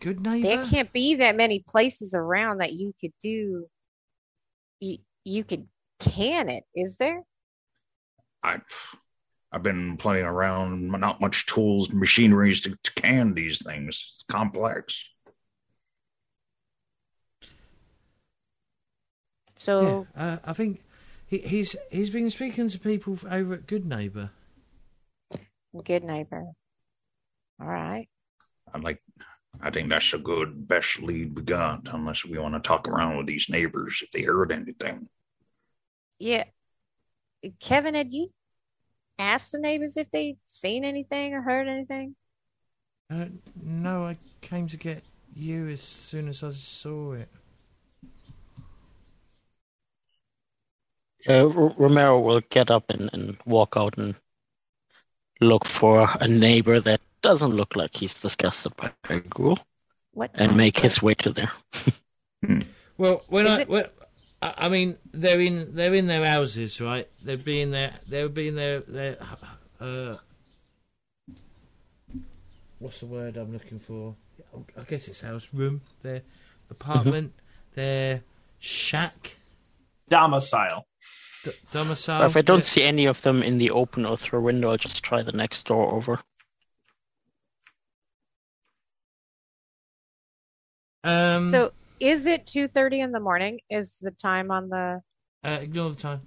Speaker 1: Good neighbour.
Speaker 4: There can't be that many places around that you could do. You you could can it, is there?
Speaker 3: I, I've been playing around, not much tools, machineries to, to can these things. It's complex.
Speaker 4: So
Speaker 1: Yeah, uh, I think he, he's he's been speaking to people over at Good Neighbour.
Speaker 4: Good neighbor. All right.
Speaker 3: I'm like, I think that's a good best lead we got, unless we want to talk around with these neighbors if they heard anything.
Speaker 4: Yeah. Kevin, had you asked the neighbors if they'd seen anything or heard anything?
Speaker 1: Uh, no, I came to get you as soon as I saw it.
Speaker 5: Uh, R- Romero will get up and, and walk out and look for a neighbor that doesn't look like he's disgusted by a ghoul
Speaker 4: What
Speaker 5: and make his way to there.
Speaker 1: Well, when
Speaker 4: Is
Speaker 1: I,
Speaker 4: it-
Speaker 1: well, I I mean, they're in they're in their houses, right? They're being their they'll be in their their uh, what's the word I'm looking for? I guess it's house room, their apartment, their shack,
Speaker 2: Domicile.
Speaker 1: D- domicile.
Speaker 5: But if I don't
Speaker 1: Yeah.
Speaker 5: see any of them in the open or through a window, I'll just try the next door over.
Speaker 1: Um,
Speaker 4: So is it 2:30 in the morning? Is the time on the
Speaker 1: uh, ignore the time.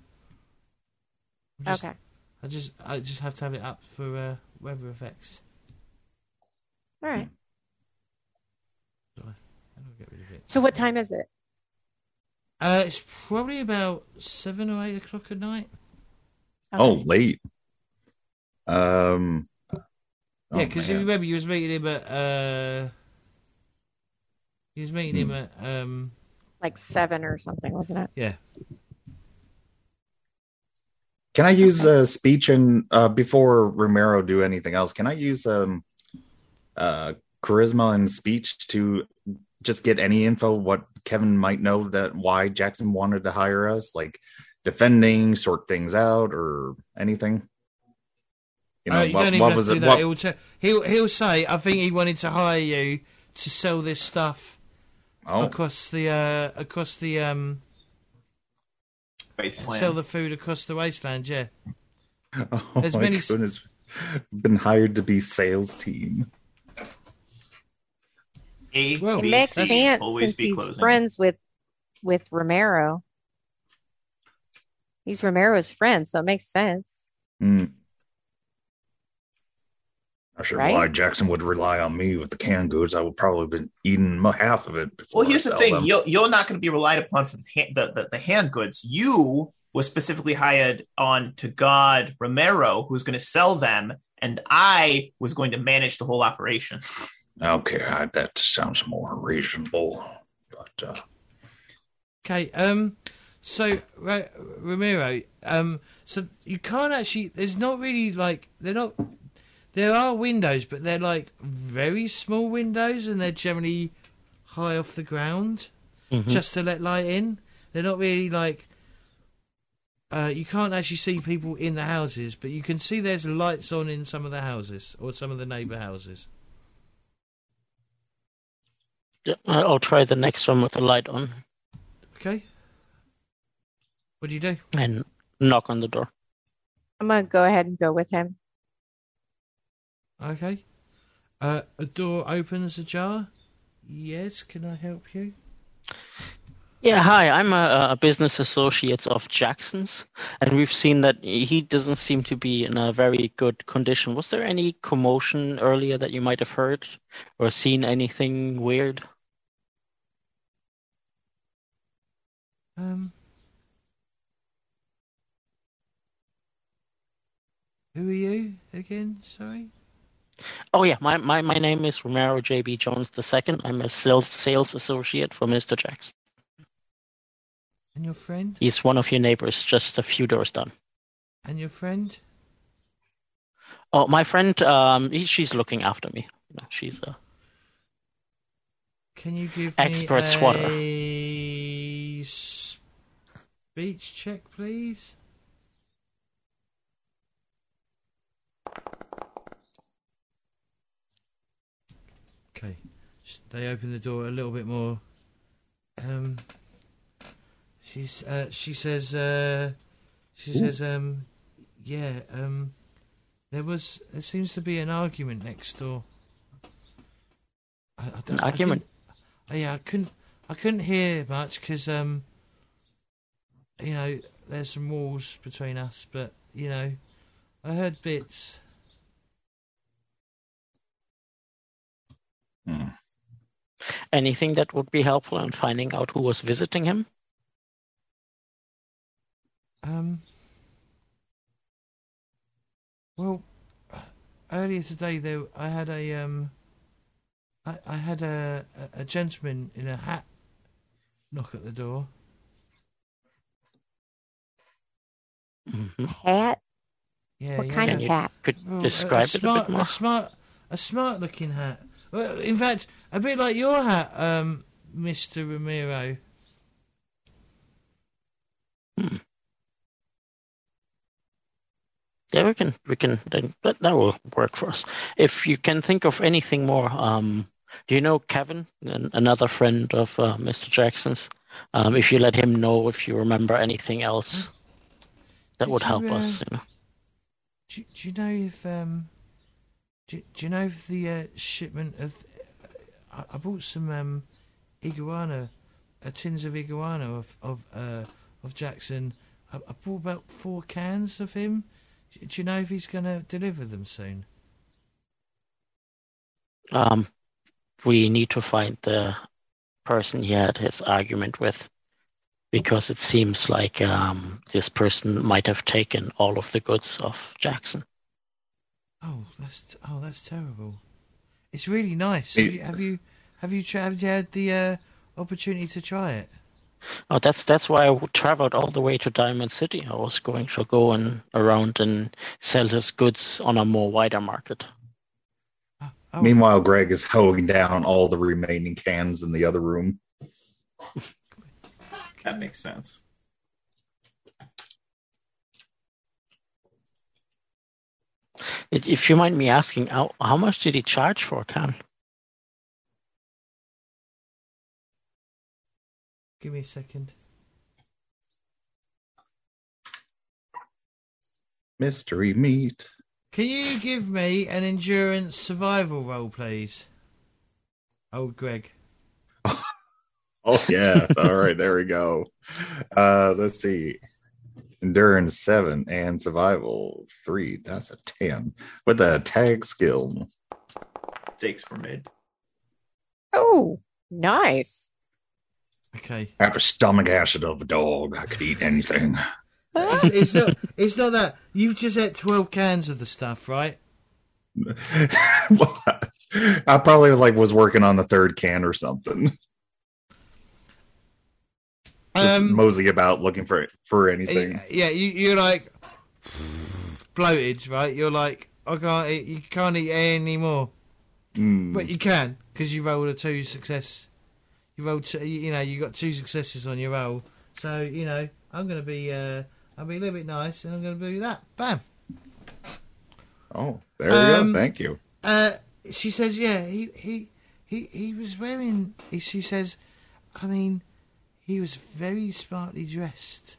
Speaker 1: Just-
Speaker 4: Okay.
Speaker 1: I just I just have to have it up for uh, weather effects.
Speaker 4: All right.
Speaker 1: How do I get rid of it?
Speaker 4: So what time is it?
Speaker 1: Uh, it's probably about seven or eight o'clock at night.
Speaker 3: Oh,
Speaker 4: Okay.
Speaker 3: late. Um.
Speaker 1: Yeah,
Speaker 3: oh,
Speaker 1: because you remember you was meeting him at uh, you was meeting him
Speaker 3: Hmm.
Speaker 1: at um,
Speaker 4: like 7 or something, wasn't it?
Speaker 1: yeah.
Speaker 3: Can I use uh, speech and uh, before Romero do anything else? Can I use um, uh, charisma and speech to just get any info what Kevin might know that why Jackson wanted to hire us, like defending, sort things out, or anything? You know,
Speaker 1: uh, you
Speaker 3: what,
Speaker 1: don't even
Speaker 3: what
Speaker 1: have
Speaker 3: was
Speaker 1: to do
Speaker 3: it?
Speaker 1: that.
Speaker 3: What,
Speaker 1: He'll, t- he'll he'll say, I think he wanted to hire you to sell this stuff
Speaker 3: oh,
Speaker 1: across the uh, across the um,
Speaker 2: Wasteland.
Speaker 1: sell the food across the wasteland. Yeah. <laughs>
Speaker 3: oh
Speaker 1: as
Speaker 3: my
Speaker 1: many s-
Speaker 3: goodness. Been hired to be sales team.
Speaker 2: A,
Speaker 1: Well,
Speaker 4: It makes sense
Speaker 2: always
Speaker 4: since
Speaker 2: be
Speaker 4: he's
Speaker 2: closing.
Speaker 4: friends with with Romero. He's Romero's friend, so it makes sense.
Speaker 3: Hmm. I sure
Speaker 4: Right?
Speaker 3: why Jackson would rely on me with the canned goods. I would probably have been eating half of it. Before
Speaker 2: Well, here's
Speaker 3: I
Speaker 2: the thing:
Speaker 3: them.
Speaker 2: you're, you're not going to be relied upon for the, ha- the, the the hand goods. You was specifically hired on to guard Romero, who's going to sell them, and I was going to manage the whole operation.
Speaker 3: Okay, I, that sounds more reasonable. But uh,
Speaker 1: Okay. Um. So Ra- Ramiro. Um. So you can't actually. There's not really like they're not. There are windows, but they're like very small windows, and they're generally high off the ground,
Speaker 5: Mhm.
Speaker 1: just to let light in. They're not really like. Uh, you can't actually see people in the houses, but you can see there's lights on in some of the houses or some of the neighbour houses.
Speaker 5: Yeah, I- I'll try the next one with the light on
Speaker 1: Okay. What do you do?
Speaker 5: and knock on the door.
Speaker 4: I'm gonna go ahead and go with him.
Speaker 1: Okay. Uh, a door opens ajar. Yes, can I help you?
Speaker 5: Yeah, hi. I'm a, a business associate of Jackson's, and we've seen that he doesn't seem to be in a very good condition. Was there any commotion earlier that you might have heard or seen anything weird?
Speaker 1: Um. Who are you again? Sorry.
Speaker 5: Oh yeah, my, my, my name is Romero JB Jones II. I'm a sales sales associate for Mr. Jackson.
Speaker 1: And your friend?
Speaker 5: He's one of your neighbors, just a few doors down.
Speaker 1: And your friend?
Speaker 5: Oh, my friend, um, he, she's looking after me. She's uh,
Speaker 1: Can you give
Speaker 5: Expert
Speaker 1: me
Speaker 5: swatter.
Speaker 1: Speech check, please? Okay. They open the door a little bit more. Um. She's. Uh, she says. Uh, she says. Um. Yeah. Um. There was. There seems to be an argument next door. I, I don't,
Speaker 5: An argument?
Speaker 1: Oh, yeah, I couldn't. I couldn't hear much because um. You know, there's some walls between us, but you know, I heard bits.
Speaker 3: Hmm.
Speaker 5: anything that would be helpful in finding out who was visiting him.
Speaker 1: Um. Well, earlier today, though, I had a um. I, I had a, a a gentleman in a hat knock at the door.
Speaker 5: Hmm
Speaker 4: Hat?
Speaker 1: Yeah,
Speaker 4: what
Speaker 1: he
Speaker 4: kind
Speaker 1: had
Speaker 4: of
Speaker 5: Can you-
Speaker 4: hat?
Speaker 5: Could
Speaker 1: Well, a-
Speaker 5: describe
Speaker 1: a,
Speaker 5: it
Speaker 1: smart,
Speaker 5: a bit more.
Speaker 1: A smart, a smart looking hat. Well, in fact, a bit like your hat, um, Mister Ramiro.
Speaker 5: Yeah, we can, we can, that, that will work for us. If you can think of anything more, um, do you know Kevin, an, another friend of uh, Mr. Jackson's? Um, if you let him know if you remember anything else, that
Speaker 1: Did
Speaker 5: would
Speaker 1: you,
Speaker 5: help
Speaker 1: uh,
Speaker 5: us. You know.
Speaker 1: Do, do you know if um, do, do you know if the uh, shipment of I, I bought some um, iguana, uh, tins of iguana of of uh, of Jackson. I, I bought about four cans of him. Do, do you know if he's going to deliver them soon?
Speaker 5: Um, we need to find the person he had his argument with, because it seems like um, this person might have taken all of the goods of Jackson.
Speaker 1: Oh, that's oh, that's terrible. It's really nice. Have you have you have you, tra- have you had the uh, opportunity to try it?
Speaker 5: Oh, that's that's why I traveled all the way to Diamond City. I was going to go and around and sell his goods on a more wider market.
Speaker 1: Oh, oh,
Speaker 3: Meanwhile, Greg is hoeing down all the remaining cans in the other room. <laughs>
Speaker 2: That makes sense.
Speaker 5: If if you mind me asking, how, how much did he charge for a can?
Speaker 1: give me a second.
Speaker 3: Mystery meat.
Speaker 1: Can you give me an endurance survival roll, please? Old Greg. <laughs>
Speaker 3: Oh <laughs> yeah. All right, there we go. Uh let's see. Endurance seven and survival three. That's a ten. With a tag skill.
Speaker 2: Stakes were made.
Speaker 4: Oh, nice.
Speaker 1: Okay.
Speaker 3: I have a stomach acid of a dog, I could eat anything.
Speaker 1: It's, it's not. It's not that you've just had twelve cans of the stuff, right? <laughs>
Speaker 3: I probably like was working on the third can or something. Just
Speaker 1: Um,
Speaker 3: mosey about looking for for anything.
Speaker 1: Yeah, you, you're like bloated, right? You're like, I can't eat. You can't eat any more,
Speaker 3: Mm.
Speaker 1: but you can because you rolled a two success. You rolled, two, you you know, you got two successes on your roll. So you know, I'm gonna be, uh, I'll be a little bit nice, and I'm gonna do that. Bam.
Speaker 3: Oh, there you
Speaker 1: Um,
Speaker 3: go. Thank you.
Speaker 1: Uh, she says, yeah, he he he he was wearing. She says, I mean, he was very smartly dressed.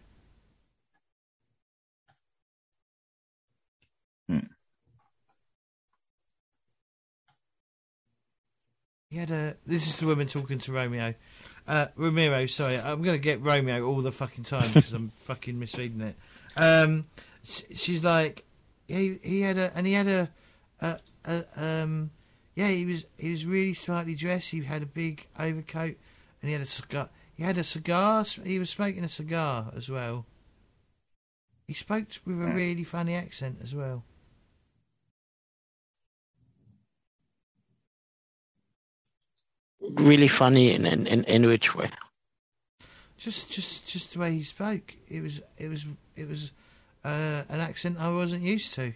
Speaker 3: Hmm.
Speaker 1: He had a. This is the woman talking to Romeo. Uh, Ramiro, sorry, I'm going to get Romeo all the fucking time because I'm <laughs> fucking misreading it. Um, she's like, he he had a, and he had a, a, a um, yeah, he was he was really smartly dressed. He had a big overcoat, and he had a cigar. He had a cigar. He was smoking a cigar as well. He spoke with a
Speaker 3: Hmm.
Speaker 1: really funny accent as well.
Speaker 5: Really funny in in, in, in which way?
Speaker 1: Just, just, just the way he spoke. It was, it was, it was uh, an accent I wasn't used to.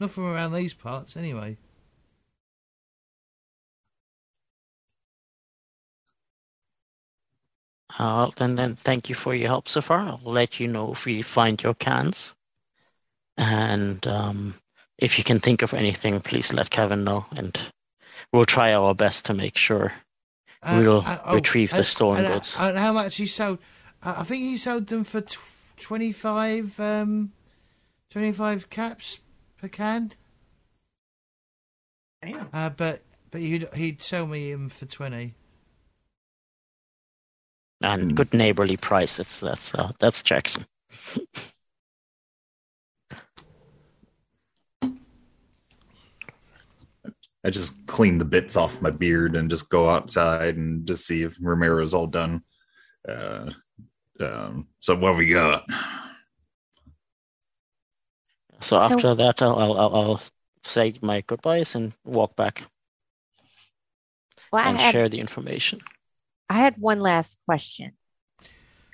Speaker 1: Not from around these parts, anyway.
Speaker 5: Uh, then, then thank you for your help so far. I'll let you know if we find your cans. And um, if you can think of anything, please let Kevin know, and we'll try our best to make sure
Speaker 1: Uh,
Speaker 5: we'll
Speaker 1: uh, oh,
Speaker 5: retrieve the
Speaker 1: and-
Speaker 5: stolen
Speaker 1: and,
Speaker 5: goods.
Speaker 1: And how much he sold? Uh, I think he sold them for tw- 25, um, 25 caps per can.
Speaker 2: Damn.
Speaker 1: Uh, but but he'd he'd sell me them for twenty.
Speaker 5: And
Speaker 3: Hmm.
Speaker 5: good neighborly price. It's that's uh, that's Jackson.
Speaker 3: I just clean the bits off my beard and just go outside and just see if Ramiro's all done. Uh, um, so what we got?
Speaker 5: So
Speaker 4: So-
Speaker 5: after that, I'll, I'll I'll I'll say my goodbyes and walk back
Speaker 4: Well,
Speaker 5: and
Speaker 4: had,
Speaker 5: share the information.
Speaker 4: I had one last question.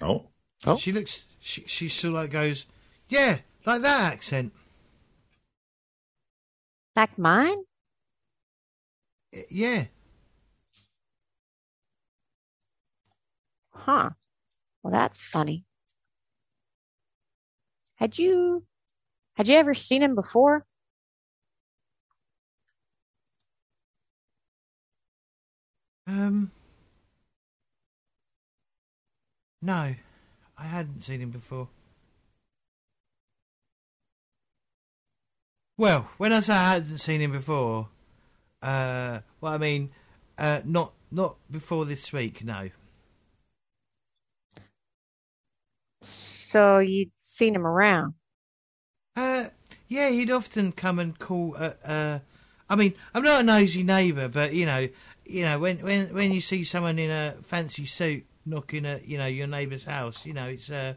Speaker 3: Oh,
Speaker 5: Oh.
Speaker 1: She looks. She she still like goes. Yeah, like that accent.
Speaker 4: Like mine?
Speaker 1: Uh, Yeah.
Speaker 4: Huh. Well, that's funny. Had you had you ever seen him before?
Speaker 1: Um. No, I hadn't seen him before. Well, when I say I hadn't seen him before, uh, well, I mean, uh, not not before this week. No.
Speaker 4: So you'd seen him around.
Speaker 1: Uh, yeah, he'd often come and call. Uh, uh, I mean, I'm not a nosy neighbour, but you know, you know, when when when you see someone in a fancy suit knocking at you know your neighbour's house, you know, it's uh,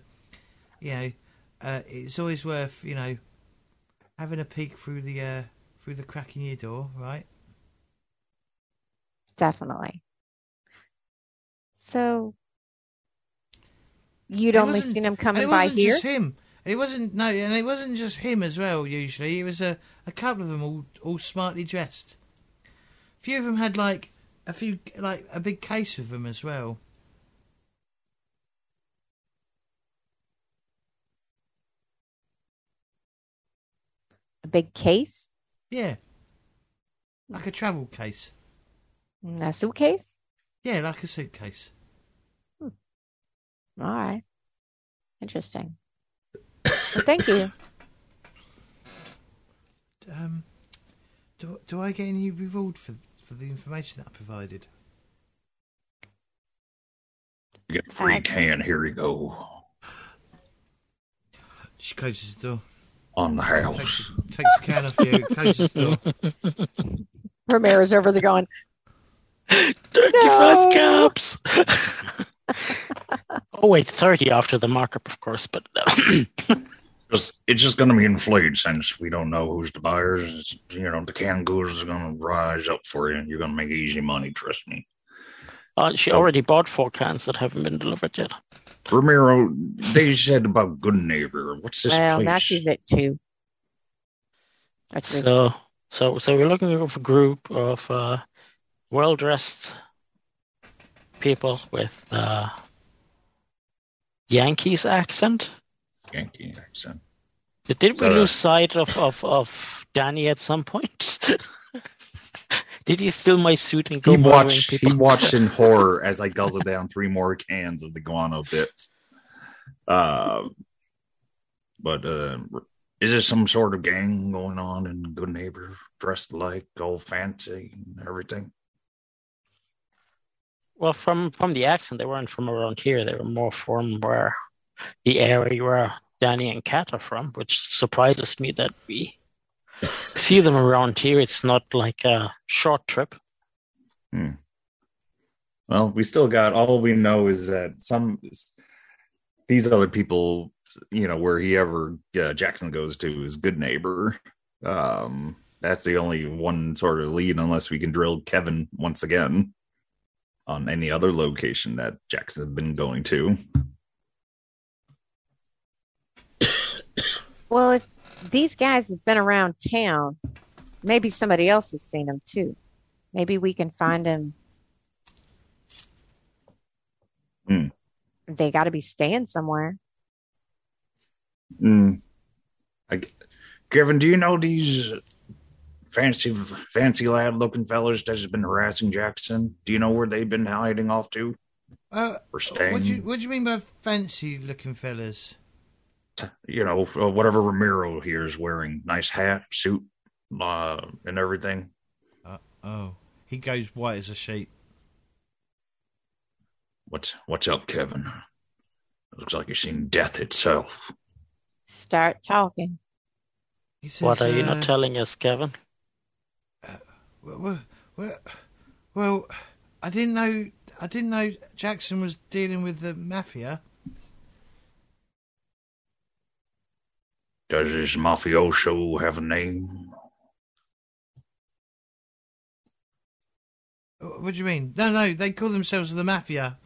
Speaker 1: you know, uh, it's always worth you know having a peek through the uh through the crack in your door, right?
Speaker 4: Definitely. So you'd only seen him coming by here?
Speaker 1: just him. And it wasn't no, and it wasn't just him as well. Usually, it was a a couple of them all all smartly dressed. A few of them had like a few like a big case with them as well.
Speaker 4: Big case?
Speaker 1: Yeah, like a travel case.
Speaker 4: Mm, A suitcase?
Speaker 1: Yeah, like a suitcase.
Speaker 4: All right. Interesting. Well, thank you. <coughs>
Speaker 1: Um, do do I get any reward for for the information that I provided?
Speaker 3: you get a free
Speaker 4: Uh,
Speaker 3: can. Here you go
Speaker 1: She closes the door.
Speaker 3: On the house.
Speaker 1: takes a can off you. Closes the door.
Speaker 4: Ramirez over there going,
Speaker 5: Thirty-five
Speaker 4: No.
Speaker 5: caps. <laughs> oh wait, thirty after the markup, of course. But
Speaker 3: Just, it's just going to be inflated since we don't know who's the buyers. It's, you know, the canned goods is going to rise up for you, and you're going to make easy money. Trust me.
Speaker 5: uh, she
Speaker 3: So-
Speaker 5: already bought four cans that haven't been delivered yet.
Speaker 3: Ramiro, they said about good neighbor. What's this
Speaker 4: well,
Speaker 3: place?
Speaker 4: now she's at two. That's it.
Speaker 5: So, so, so we're looking for a group of uh, well-dressed people with uh, Yankees accent.
Speaker 3: Yankee accent.
Speaker 5: Did we
Speaker 3: So-
Speaker 5: lose sight of, of, of Danny at some point? <laughs> Did he steal my suit and go
Speaker 3: He watched.
Speaker 5: people?
Speaker 3: He watched in <laughs> horror as I guzzled down three more cans of the guano bits. Uh, but uh, is there some sort of gang going on in Good Neighbor, dressed like all fancy and everything?
Speaker 5: Well, from from the accent, they weren't from around here. They were more from where the area where Danny and Kat are from, which surprises me that we see them around here. It's not like a short trip.
Speaker 3: Well, we still got all we know is that some these other people, you know, where he ever uh, Jackson goes to is Good Neighbor. Um, that's the only one sort of lead, unless we can drill Kevin once again on any other location that Jackson's been going to.
Speaker 4: Well, if these guys have been around town, maybe somebody else has seen them too. Maybe we can find them.
Speaker 3: Hmm.
Speaker 4: They got to be staying somewhere.
Speaker 3: Mm. I, Kevin, do you know these fancy, fancy lad looking fellas that's been harassing Jackson? Do you know where they've been hiding off to
Speaker 1: Uh,
Speaker 3: or staying?
Speaker 1: what do you what do you mean by fancy looking fellas?
Speaker 3: You know, uh, whatever Ramiro here is wearing, nice hat, suit, uh, and everything.
Speaker 1: Uh, oh, he goes white as a sheet.
Speaker 3: What's what's up, Kevin? It looks like you've seen death itself.
Speaker 4: Start talking.
Speaker 1: Says,
Speaker 5: What are you
Speaker 1: uh,
Speaker 5: not telling us, Kevin?
Speaker 1: Well, well, well, well, I didn't know. I didn't know Jackson was dealing with the mafia.
Speaker 3: Does this mafioso have a name?
Speaker 1: What do you mean? No, no, they call themselves the mafia.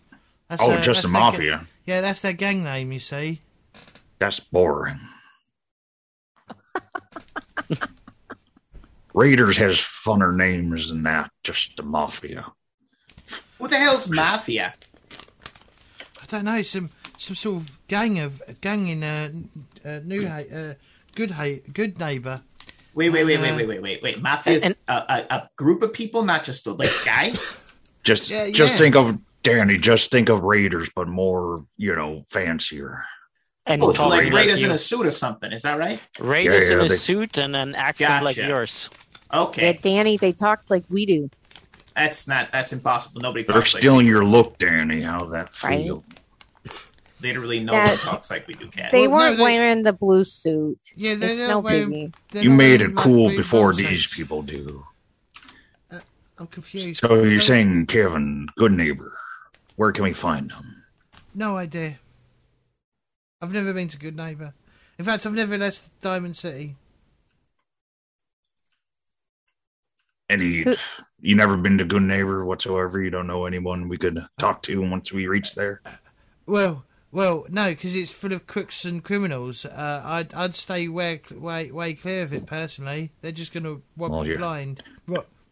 Speaker 1: That's,
Speaker 3: oh,
Speaker 1: uh,
Speaker 3: just the
Speaker 1: their ga-
Speaker 3: mafia.
Speaker 1: yeah, that's their gang name. You see.
Speaker 3: That's boring. Raiders has funner names than that. Just the mafia.
Speaker 2: What the hell's mafia?
Speaker 1: I don't know. Some some sort of gang of gang in uh, uh, New Ha- uh, Good Ha- Good Neighbor.
Speaker 2: Wait, wait, wait,
Speaker 1: Uh,
Speaker 2: wait, wait, wait, wait, wait. Mafia is
Speaker 5: And-
Speaker 2: a, a, a group of people, not just a like guy. <laughs>
Speaker 3: Just
Speaker 1: Yeah,
Speaker 3: just
Speaker 1: yeah.
Speaker 3: think of Danny. Just think of Raiders, but more you know fancier.
Speaker 5: And
Speaker 2: Oh, so like
Speaker 5: like
Speaker 2: Raiders in a suit or something. Is that right?
Speaker 5: Raiders
Speaker 3: Yeah, yeah,
Speaker 5: in a
Speaker 3: they-
Speaker 5: suit and an accent like
Speaker 2: Gotcha.
Speaker 5: yours.
Speaker 4: Yeah,
Speaker 2: Okay,
Speaker 4: Danny, they talked like we do.
Speaker 2: that's not that's impossible. Nobody
Speaker 3: They're
Speaker 2: talks like
Speaker 3: stealing your look, Danny. How's that
Speaker 4: Right.
Speaker 3: Feel?
Speaker 2: Literally, no
Speaker 4: Yeah.
Speaker 2: one talks like we do, Kat.
Speaker 4: They
Speaker 1: Well, no,
Speaker 4: weren't
Speaker 1: they-
Speaker 4: wearing the blue suit.
Speaker 1: Yeah, they're
Speaker 4: It's
Speaker 1: not
Speaker 4: no
Speaker 1: wearing-
Speaker 4: biggie.
Speaker 1: they're
Speaker 3: You
Speaker 1: not
Speaker 3: made
Speaker 1: wearing
Speaker 3: it cool
Speaker 1: rugby
Speaker 3: before
Speaker 1: nonsense.
Speaker 3: these people do.
Speaker 1: Uh, I'm confused.
Speaker 3: So you're
Speaker 1: No-
Speaker 3: saying, Kevin, good neighbor, where can we find him?
Speaker 1: No idea. I've never been to Good Neighbor. In fact, I've never left Diamond City.
Speaker 3: Any,
Speaker 4: Who-
Speaker 3: you never been to good neighbor whatsoever? You don't know anyone we could talk to once we reach there?
Speaker 1: Well, well, no, because it's full of crooks and criminals. Uh, I'd I'd stay way way way clear of it personally. They're just going to rob
Speaker 3: Well,
Speaker 1: you
Speaker 3: yeah.
Speaker 1: blind.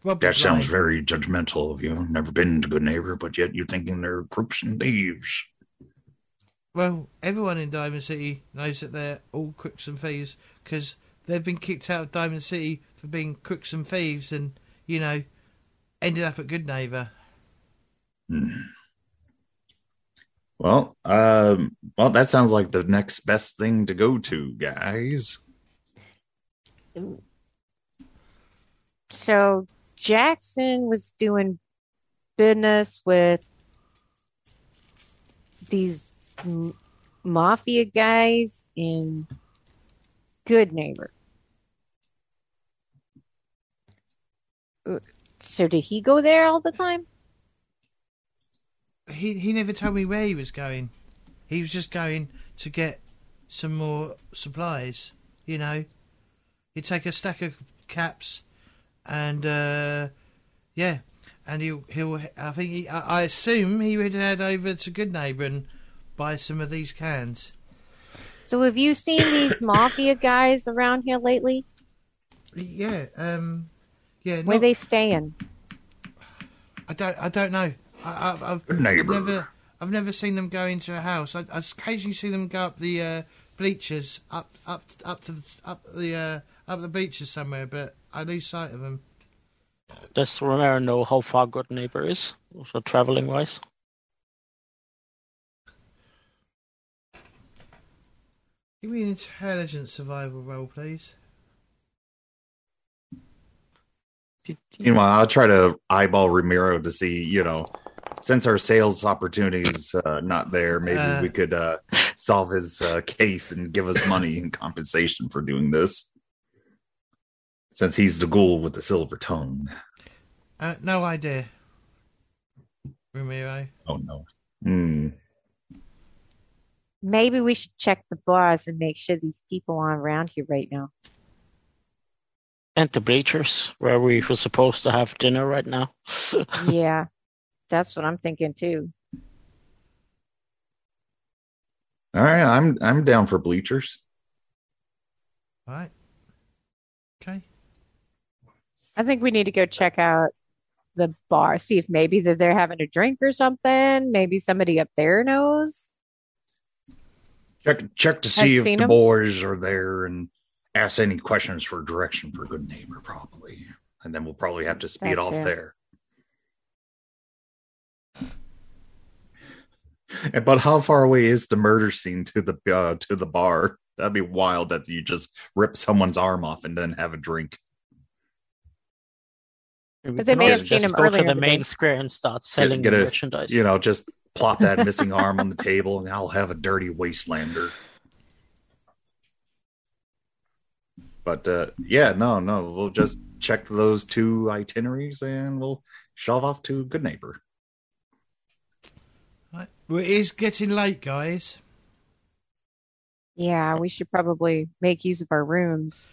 Speaker 1: Rob,
Speaker 3: That sounds
Speaker 1: blind.
Speaker 3: very judgmental of you. Never been to good neighbor, but yet you're thinking they're crooks and thieves.
Speaker 1: Well, everyone in Diamond City knows that they're all crooks and thieves because they've been kicked out of Diamond City for being crooks and thieves, and you know, ended up at Good Neighbor.
Speaker 3: Hmm. Well, um, well, that sounds like the next best thing to go to, guys.
Speaker 4: So Jackson was doing business with these m- mafia guys in Good Neighbor. Uh, So did he go there all the time?
Speaker 1: He he never told me where he was going. He was just going to get some more supplies. You know, he'd take a stack of caps, and uh, yeah, and he'll he'll. I think he, I, I assume he would head over to Good Neighbor and buy some of these cans.
Speaker 4: So have you seen these mafia guys around here lately?
Speaker 1: Yeah, um, yeah.
Speaker 4: Where
Speaker 1: not-
Speaker 4: they staying?
Speaker 1: I don't. I don't know. I, I, I've,
Speaker 3: Good
Speaker 1: I've never. I've never seen them go into a house. I, I occasionally see them go up the uh, bleachers, up, up, up to the, up the, uh, up the beaches somewhere, but I lose sight of them.
Speaker 5: Does Romero know how far Good Neighbor is, also traveling wise?
Speaker 1: Give me an intelligent survival roll, please.
Speaker 3: Meanwhile, I'll try to eyeball Ramiro to see, you know, since our sales opportunities uh, not there, maybe
Speaker 1: Uh.
Speaker 3: we could uh, solve his uh, case and give us money in compensation for doing this. Since he's the ghoul with the silver tongue.
Speaker 1: Uh, no idea. Ramiro.
Speaker 3: Oh no. Hmm.
Speaker 4: Maybe we should check the bars and make sure these people aren't around here right now.
Speaker 5: And the bleachers, where we were supposed to have dinner right now. <laughs>
Speaker 4: yeah, that's what I'm thinking too.
Speaker 3: All right, I'm I'm down for bleachers.
Speaker 1: Right. Okay.
Speaker 4: I think we need to go check out the bar, see if maybe that they're having a drink or something. Maybe somebody up there knows.
Speaker 3: Check check to see if
Speaker 4: the
Speaker 3: the
Speaker 4: 'em?
Speaker 3: boys are there and ask any questions for direction for good neighbor, probably. And then we'll probably have to speed off
Speaker 4: Gotcha.
Speaker 3: there. But how far away is the murder scene to the uh, to the bar? That'd be wild that you just rip someone's arm off and then have a drink.
Speaker 4: But they may
Speaker 3: have
Speaker 4: seen
Speaker 5: just
Speaker 4: him
Speaker 5: go
Speaker 4: earlier
Speaker 5: to
Speaker 4: the
Speaker 5: main
Speaker 4: day.
Speaker 5: square and start selling
Speaker 3: get a-
Speaker 5: merchandise.
Speaker 3: You know, just plop that <laughs> missing arm on the table, and I'll have a dirty wastelander. But uh, yeah, no, no, we'll just check those two itineraries, and we'll shove off to Good Neighbor.
Speaker 1: Right. Well, it is getting late, guys.
Speaker 4: Yeah, we should probably make use of our rooms.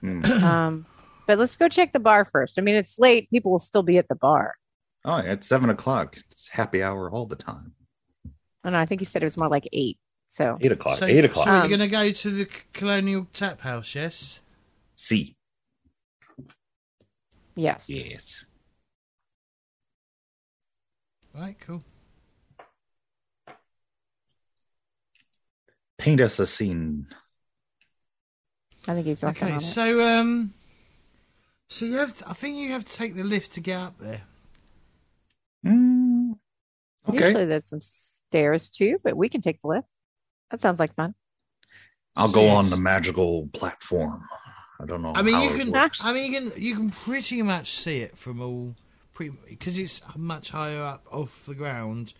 Speaker 3: Hmm. <coughs>
Speaker 4: Um, but let's go check the bar first. I mean, it's late. People will still be at the bar.
Speaker 3: Oh, yeah, it's seven o'clock. It's happy hour all the time.
Speaker 4: And I think he said it was more like eight. So
Speaker 3: Eight o'clock.
Speaker 1: So,
Speaker 3: eight o'clock.
Speaker 1: So you're
Speaker 4: Um,
Speaker 1: going to go to the Colonial Tap House, yes?
Speaker 3: C.
Speaker 4: yes.
Speaker 3: Yes.
Speaker 1: Right, cool.
Speaker 3: Paint us a scene.
Speaker 4: I think he's working
Speaker 1: Okay,
Speaker 4: on it.
Speaker 1: so um, so you have. To, I think you have to take the lift to get up there.
Speaker 3: Mm, okay.
Speaker 4: Usually there's some stairs too, but we can take the lift. That sounds like fun.
Speaker 3: I'll go on the magical platform. I don't know.
Speaker 1: I mean,
Speaker 3: how
Speaker 1: you
Speaker 3: it
Speaker 1: can.
Speaker 3: works.
Speaker 1: I mean, you can. You can pretty much see it from all, pretty because it's much higher up off the ground.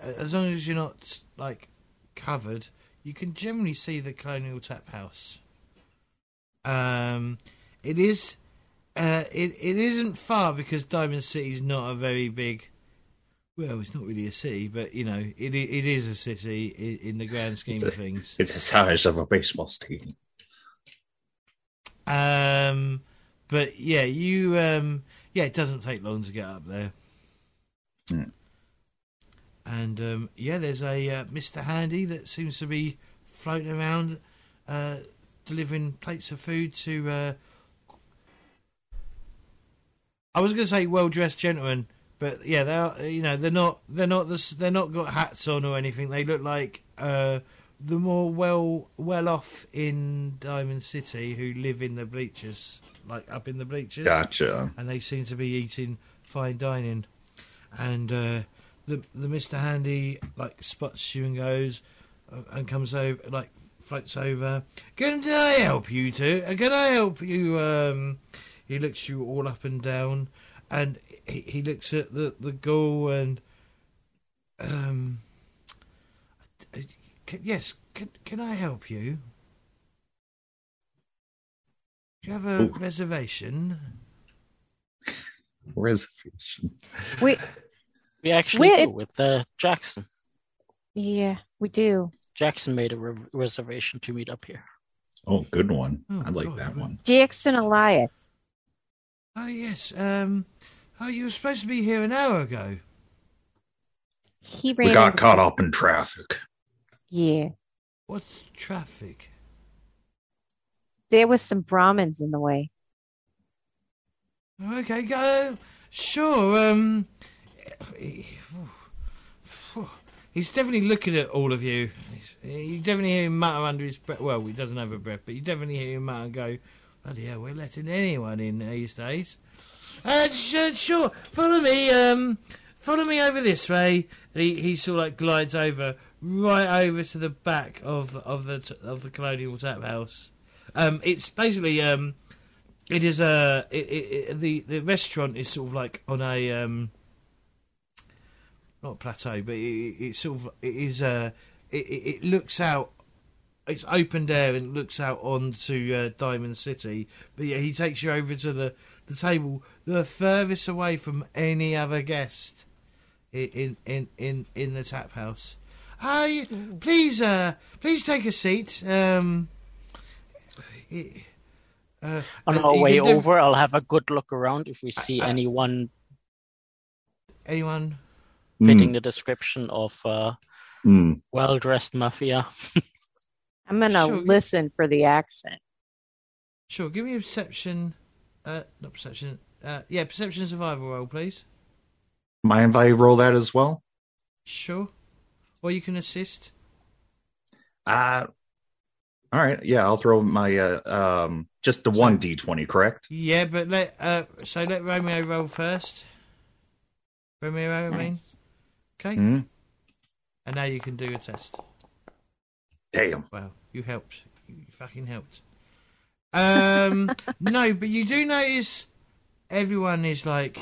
Speaker 1: As long as you're not like covered, you can generally see the Colonial Tap House. Um, it is. Uh, it it isn't far because Diamond City is not a very big. Well, it's not really a city, but you know, it it is a city in, in the grand scheme of things.
Speaker 3: It's the size of a baseball stadium.
Speaker 1: Um, but yeah, you um, yeah, it doesn't take long to get up there.
Speaker 3: Hmm.
Speaker 1: And um, yeah, there's a uh, Mr. Handy that seems to be floating around, uh, delivering plates of food to. Uh, I was going to say well dressed gentlemen, but yeah, they're you know they're not they're not this they're not got hats on or anything. They look like uh, the more well well off in Diamond City who live in the bleachers, like up in the bleachers
Speaker 3: Gotcha.
Speaker 1: and they seem to be eating fine dining. And uh, the the Mister Handy like spots you and goes uh, and comes over like floats over. Can I help you too? Uh, Can I help you? Um, he looks you all up and down, and he, he looks at the the ghoul and um. Can, yes, can can I help you? Do you have a
Speaker 3: Ooh.
Speaker 1: reservation? <laughs>
Speaker 3: Reservation.
Speaker 4: We
Speaker 5: We actually
Speaker 4: Where-
Speaker 5: do with uh, Jackson.
Speaker 4: yeah, we do.
Speaker 5: Jackson made a re- reservation to meet up here.
Speaker 3: Oh, good one.
Speaker 1: Oh,
Speaker 3: I like
Speaker 1: God,
Speaker 3: that one.
Speaker 4: Jackson Elias.
Speaker 1: Oh yes. Um. Oh, you were supposed to be here an hour ago.
Speaker 4: He ran.
Speaker 3: We got
Speaker 4: into-
Speaker 3: caught up in traffic.
Speaker 4: Yeah,
Speaker 1: What's traffic?
Speaker 4: there was some Brahmins in the way.
Speaker 1: Okay, go. Sure. Um. He's definitely looking at all of you. You definitely hear him mutter under his breath. Well, he doesn't have a breath, but you definitely hear him mutter and go, bloody hell, we're letting anyone in these days. Uh, sure, follow me. Um, follow me over this way. And he he sort of like glides over right over to the back of of the of the Colonial Tap House. Um, it's basically um, it is a it, it, it, the the restaurant is sort of like on a um, not a plateau, but it, it, it's sort of it is uh, it, it it looks out. It's open air and looks out onto uh, Diamond City. But yeah, he takes you over to the the table, the furthest away from any other guest in in in in the tap house. Hi, please, uh, please take a seat. Um, i- uh,
Speaker 5: On our way
Speaker 1: can def-
Speaker 5: over, I'll have a good look around if we see
Speaker 1: Uh, uh,
Speaker 5: anyone
Speaker 1: anyone?
Speaker 5: Fitting the description of uh,
Speaker 3: Mm.
Speaker 5: well dressed mafia. <laughs>
Speaker 4: I'm gonna
Speaker 1: Sure.
Speaker 4: listen for the accent.
Speaker 1: Sure, give me a perception. Uh, not perception. Uh, yeah, perception survival roll, please.
Speaker 3: Mind if I roll that as well?
Speaker 1: Sure. Or you can assist.
Speaker 3: Uh, all right. Yeah, I'll throw my uh, um just the one d20, correct?
Speaker 1: Yeah, but let uh, so let Romeo roll first. Romeo, I mean.
Speaker 4: Nice.
Speaker 1: Okay.
Speaker 3: Mm.
Speaker 1: And now you can do a test.
Speaker 3: Damn.
Speaker 1: Wow, you helped. You fucking helped. Um, <laughs> no, but you do notice everyone is like,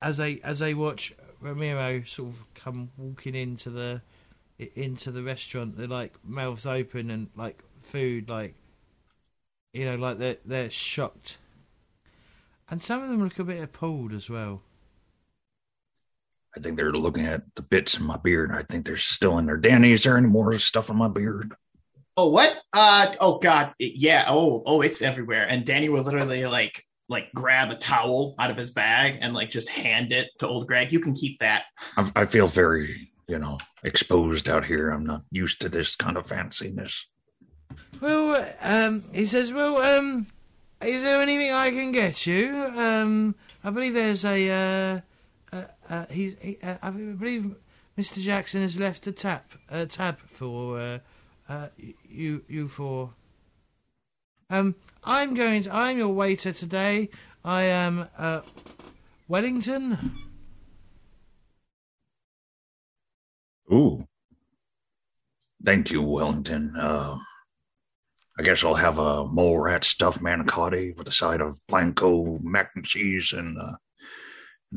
Speaker 1: as they as they watch Ramiro sort of come walking into the into the restaurant, they're like mouths open and like food, like you know, like they're they're shocked, and some of them look a bit appalled as well.
Speaker 3: I think they're looking at the bits in my beard. I think they're still in there. Danny, is there any more stuff in my beard?
Speaker 2: Oh, what? Uh, oh God, yeah. Oh, oh, it's everywhere. And Danny will literally like, like grab a towel out of his bag and like just hand it to old Greg. You can keep that.
Speaker 3: I, I feel very, you know, exposed out here. I'm not used to this kind of fanciness.
Speaker 1: Well, um, he says, well, um, is there anything I can get you? Um, I believe there's a, uh, uh, uh he, he uh, I believe Mr. Jackson has left a tap, a tab for, uh, uh, you, you for. Um, I'm going to, I'm your waiter today. I am, uh, Wellington.
Speaker 3: Ooh. Thank you, Wellington. Uh, I guess I'll have a mole rat stuffed manicotti with a side of BlamCo mac and cheese and, uh,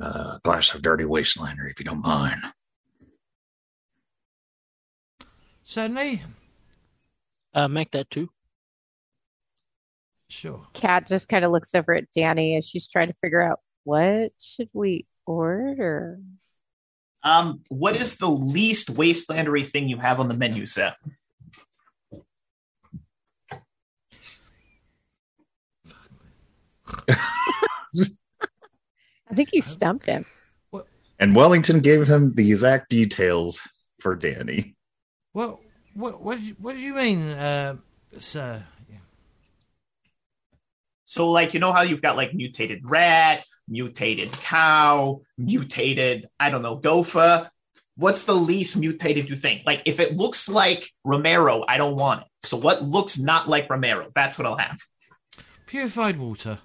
Speaker 3: a glass of dirty wastelander, if you don't mind.
Speaker 1: Certainly.
Speaker 5: Uh, make that too.
Speaker 1: Sure.
Speaker 4: Kat just kind of looks over at Danny as she's trying to figure out what should we order.
Speaker 2: Um, what is the least wastelandery thing you have on the menu set? <laughs>
Speaker 4: I think you stumped him.
Speaker 3: And Wellington gave him the exact details for Danny.
Speaker 1: What, what, what, what do you mean, uh, sir?
Speaker 2: So, like, you know how you've got like mutated rat, mutated cow, mutated, I don't know, gopher. What's the least mutated you think? Like, if it looks like Romero, I don't want it. So, what looks not like Romero? That's what I'll have.
Speaker 1: Purified water.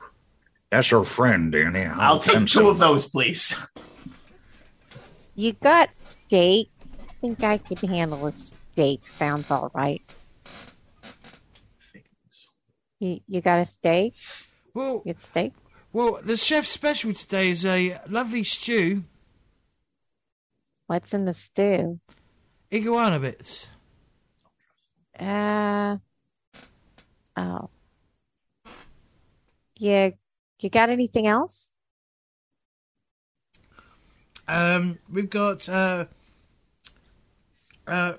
Speaker 3: That's your friend, Danny.
Speaker 2: I'll take two
Speaker 3: some.
Speaker 2: of those, please.
Speaker 4: You got steak. I think I could handle a steak. Sounds all right. You, you got a steak?
Speaker 1: Well,
Speaker 4: You get steak?
Speaker 1: well, the chef's special today is a lovely stew,
Speaker 4: What's in the stew?
Speaker 1: iguana bits.
Speaker 4: Uh oh. Yeah, you got anything else?
Speaker 1: Um, we've got uh, uh,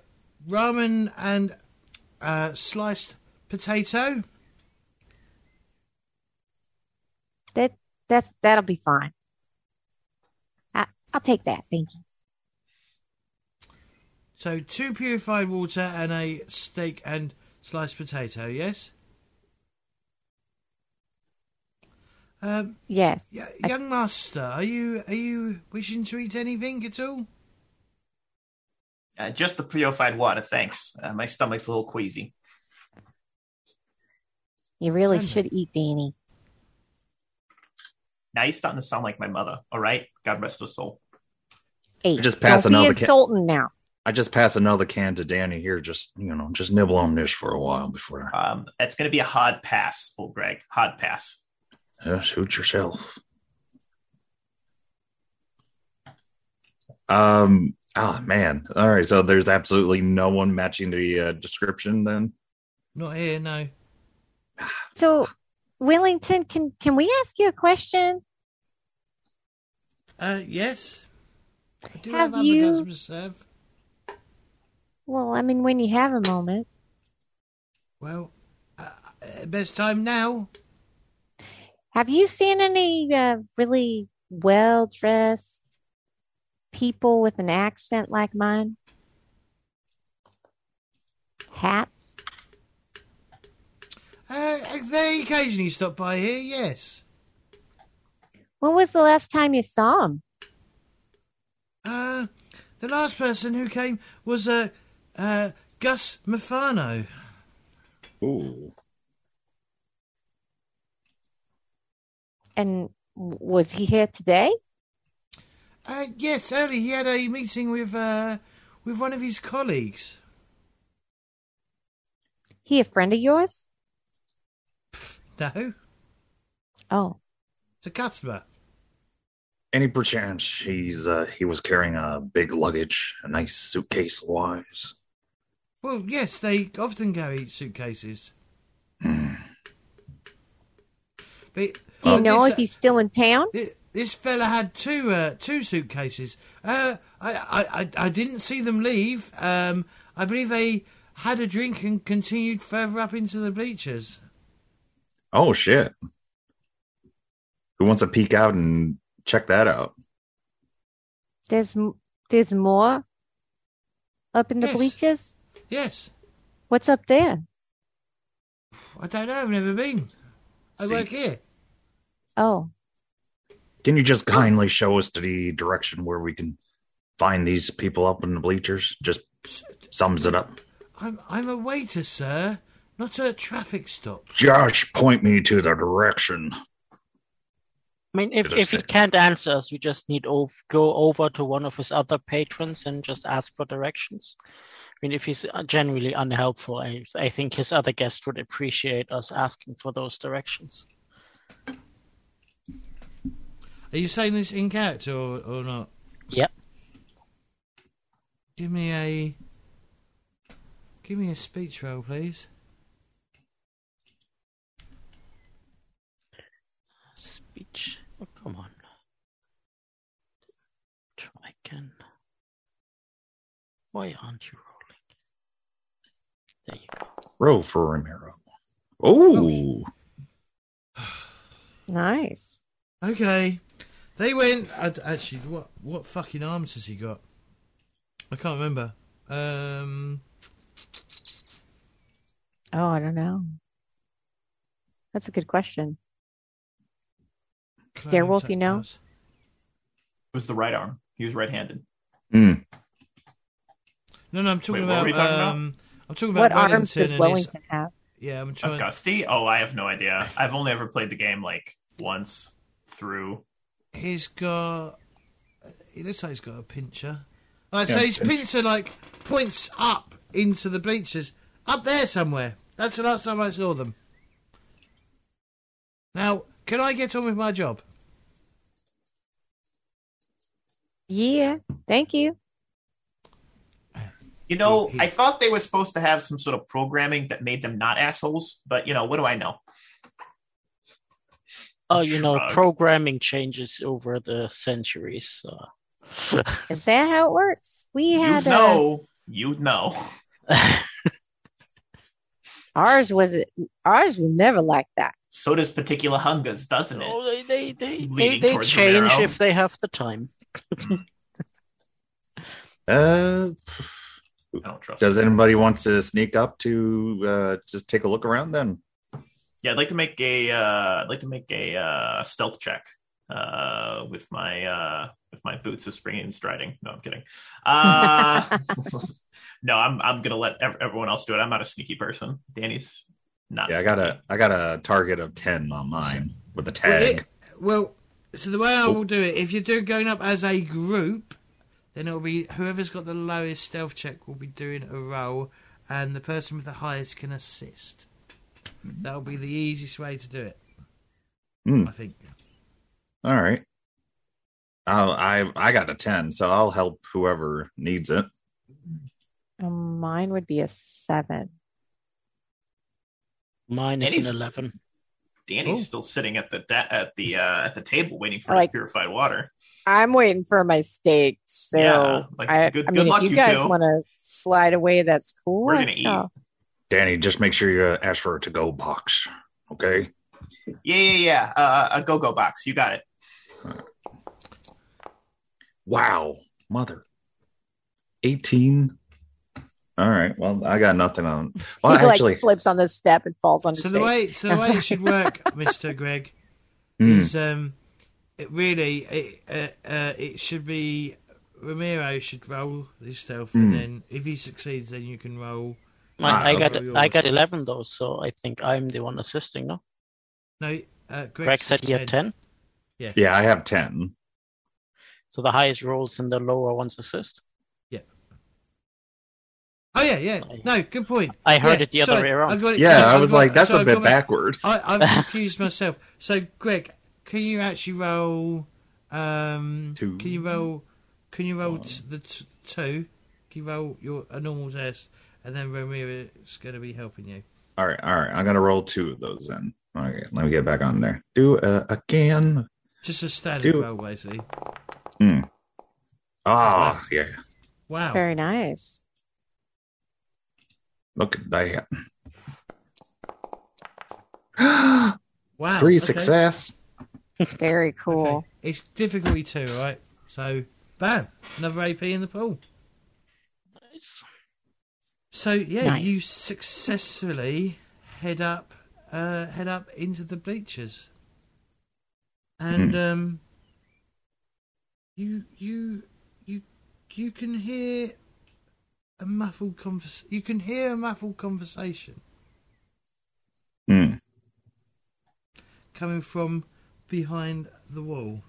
Speaker 1: ramen and uh, sliced potato.
Speaker 4: That that that'll be fine. I, I'll take that. Thank you.
Speaker 1: So two purified water and a steak and sliced potato. Yes. Um,
Speaker 4: Yes.
Speaker 1: y-
Speaker 4: I-
Speaker 1: young master, are you are you wishing to eat anything at all?
Speaker 2: Uh, just the purified water, thanks. Uh, my stomach's a little queasy.
Speaker 4: You really
Speaker 1: Can
Speaker 4: should eat Danny.
Speaker 2: Now you're starting to sound like my mother. All right, God rest her soul.
Speaker 4: Eight.
Speaker 3: Just pass
Speaker 4: Don't
Speaker 3: another
Speaker 4: be
Speaker 3: ca-
Speaker 4: insulting now.
Speaker 3: I just pass another can to Danny here. Just you know, just nibble on this for a while before
Speaker 2: Um, it's going to be a hard pass, old Greg. Hard pass.
Speaker 3: Uh, shoot yourself. Um. Oh man. All right. So there's absolutely no one matching the uh, description. Then
Speaker 1: Not here, no.
Speaker 4: So, Wellington, can can we ask you a question?
Speaker 1: Uh, yes. I do
Speaker 4: Have
Speaker 1: have,
Speaker 4: you-
Speaker 1: customers.
Speaker 4: Well, I mean, when you have a moment,
Speaker 1: Well, uh, uh, best time now.
Speaker 4: Have you seen any uh, really well dressed people with an accent like mine? Hats?
Speaker 1: Uh, they occasionally stop by here, yes.
Speaker 4: When was the last time you saw them?
Speaker 1: Uh, the last person who came was uh, uh, Gus Mafano.
Speaker 3: ooh,
Speaker 4: And was he here today?
Speaker 1: Uh, yes, early he had a meeting with uh, with one of his colleagues.
Speaker 4: He a friend of yours?
Speaker 1: No,
Speaker 4: Oh,
Speaker 1: it's a customer.
Speaker 3: any perchance he's uh, he was carrying a big luggage, a nice suitcase wise.
Speaker 1: Well, yes, they often carry suitcases.
Speaker 3: Hmm.
Speaker 1: But
Speaker 4: do you know if he's still in town?
Speaker 1: This fella had two uh, two suitcases. Uh, I, I I I didn't see them leave. Um, I believe they had a drink and continued further up into the bleachers.
Speaker 3: Oh shit! Who wants to peek out and check that out?
Speaker 4: There's there's more up in the
Speaker 1: Yes.
Speaker 4: bleachers.
Speaker 1: Yes,
Speaker 4: What's up there?
Speaker 1: I don't know. I've never been. I work here.
Speaker 4: Oh,
Speaker 3: Can you just kindly show us to the direction where we can find these people up in the bleachers? Just sums it up.
Speaker 1: I'm I'm a waiter, sir, not a traffic stop.
Speaker 3: Just point me to the direction.
Speaker 5: I mean, if if he can't answer us, we just need to go over to one of his other patrons and just ask for directions. I mean, if he's uh, genuinely unhelpful, I I think his other guest would appreciate us asking for those directions.
Speaker 1: Are you saying this in character or, or not?
Speaker 5: Yep.
Speaker 1: Give me a give me a speech roll, please.
Speaker 5: Speech. Oh, come on. Try again. Why aren't you rolling? There you go.
Speaker 3: Roll for Ramiro. Oh,
Speaker 4: nice.
Speaker 1: Okay. They went. i actually, what what fucking arms has he got? I can't remember. Um,
Speaker 4: Oh, I don't know. That's a good question.
Speaker 1: clothing
Speaker 4: Darewolf, you know?
Speaker 2: It was the right arm. He was right-handed.
Speaker 3: Hmm.
Speaker 1: No, no, I'm talking
Speaker 2: Wait, what
Speaker 1: about.
Speaker 2: were we talking about?
Speaker 1: um, I'm talking about
Speaker 4: What
Speaker 1: Wellington
Speaker 4: arms does
Speaker 1: and his-
Speaker 4: Wellington have?
Speaker 1: yeah, I'm trying.
Speaker 2: Augusti? Oh, I have no idea. I've only ever played the game like once through.
Speaker 1: He's got. Uh, he looks like he's got a pincher. Like,
Speaker 3: Yeah,
Speaker 1: so his
Speaker 3: pinch.
Speaker 1: pincher like points up into the bleachers, up there somewhere. That's the last time I saw them. Now, can I get on with my job?
Speaker 4: Yeah, thank you.
Speaker 2: You know,
Speaker 1: He- he-
Speaker 2: I thought they were supposed to have some sort of programming that made them not assholes, but you know, what do I know?
Speaker 5: Oh, you know, programming changes over the centuries. So. <laughs>
Speaker 4: Is that how it works? We
Speaker 2: You
Speaker 4: had uh,
Speaker 2: know, you know. <laughs>
Speaker 4: ours was ours was never like that.
Speaker 2: So does particular hungers, doesn't it?
Speaker 5: Oh, they they they, they, they change
Speaker 2: Romero.
Speaker 5: if they have the time. <laughs>
Speaker 3: Uh,
Speaker 2: I don't trust.
Speaker 3: does
Speaker 2: it.
Speaker 3: anybody want to sneak up to uh, just take a look around? Then
Speaker 2: Yeah, I'd like to make a. Uh, I'd like to make a uh, stealth check uh, with my uh, with my boots of springing and striding. No, I'm kidding. Uh, <laughs> no, I'm I'm gonna let ev- everyone else do it. I'm not a sneaky person. Danny's not.
Speaker 3: Yeah, I got a I got a target of ten on mine with a
Speaker 1: Well,
Speaker 3: tag.
Speaker 1: it- well, so the way I will do it, if you're doing going up as a group, then it'll be whoever's got the lowest stealth check will be doing a roll, and the person with the highest can assist. That'll be the easiest way to do it,
Speaker 3: Hmm.
Speaker 1: I think.
Speaker 3: All right. I'll, I I got a ten, so I'll help whoever needs it.
Speaker 4: Um, mine would be a seven.
Speaker 5: Mine is
Speaker 2: Eddie's-
Speaker 5: an eleven.
Speaker 2: Danny's
Speaker 1: Oh.
Speaker 2: still sitting at the da- at the uh, at the table waiting for
Speaker 4: like-
Speaker 2: purified water.
Speaker 4: I'm waiting for my steak. So
Speaker 2: Yeah, like,
Speaker 4: I,
Speaker 2: good-
Speaker 4: I
Speaker 2: good
Speaker 4: mean,
Speaker 2: luck,
Speaker 4: if
Speaker 2: you
Speaker 4: you guys want to slide away, that's cool.
Speaker 2: We're gonna eat.
Speaker 4: oh,
Speaker 3: Danny, just make sure you uh, ask for a to go box. Okay.
Speaker 2: Yeah, yeah, yeah. Uh, a go go box. You got it.
Speaker 3: Wow, mother. Eighteen. All right. Well, I got nothing on. Well,
Speaker 4: he
Speaker 3: actually,
Speaker 4: like slips on the step and falls on his
Speaker 1: So the
Speaker 4: face.
Speaker 1: way, so the way <laughs> it should work, Mister Greg,
Speaker 3: Hmm.
Speaker 1: is um, it really it uh, uh, it should be Ramiro should roll his stealth,
Speaker 3: Hmm.
Speaker 1: and then if he succeeds, then you can roll.
Speaker 5: My,
Speaker 3: Ah,
Speaker 5: I got
Speaker 1: okay.
Speaker 5: I got eleven though, so I think I'm the one assisting. No,
Speaker 1: No, uh, Greg's
Speaker 5: Greg said
Speaker 1: got
Speaker 5: he had ten,
Speaker 3: yeah, yeah, I have ten.
Speaker 5: so the highest rolls and the lower ones assist. Yeah.
Speaker 1: Oh yeah, yeah. No, good point.
Speaker 5: I heard
Speaker 1: Yeah,
Speaker 5: it the other
Speaker 1: sorry,
Speaker 5: way around.
Speaker 1: Got it-
Speaker 3: Yeah,
Speaker 1: no,
Speaker 3: I was
Speaker 1: got-
Speaker 3: like, that's
Speaker 1: so
Speaker 3: a
Speaker 1: I've
Speaker 3: bit
Speaker 1: got my-
Speaker 3: backward.
Speaker 1: I, I've <laughs> confused myself. So, Greg, can you actually roll? Um,
Speaker 3: Two.
Speaker 1: Can you roll? Can you roll t- the t- two? Can you roll your a normal test, and then Ramiro's going to be helping you.
Speaker 3: All right, all right. I'm gonna roll two of those then. Okay, let me get back on there. Do uh, again.
Speaker 1: Just a standard
Speaker 3: Do-
Speaker 1: roll, basically.
Speaker 3: Hmm. Ah, yeah.
Speaker 1: Wow.
Speaker 4: Very nice.
Speaker 3: Look at that. <gasps>
Speaker 1: Wow.
Speaker 3: Three
Speaker 1: okay.
Speaker 3: success. <laughs>
Speaker 4: Very cool.
Speaker 1: Okay. It's difficulty two, right? So, bam, another AP in the pool. So yeah,
Speaker 4: Nice.
Speaker 1: you successfully head up, uh, head up into the bleachers, and um, you you you you can hear a muffled convers. You can hear a muffled conversation
Speaker 3: Hmm.
Speaker 1: coming from behind the wall.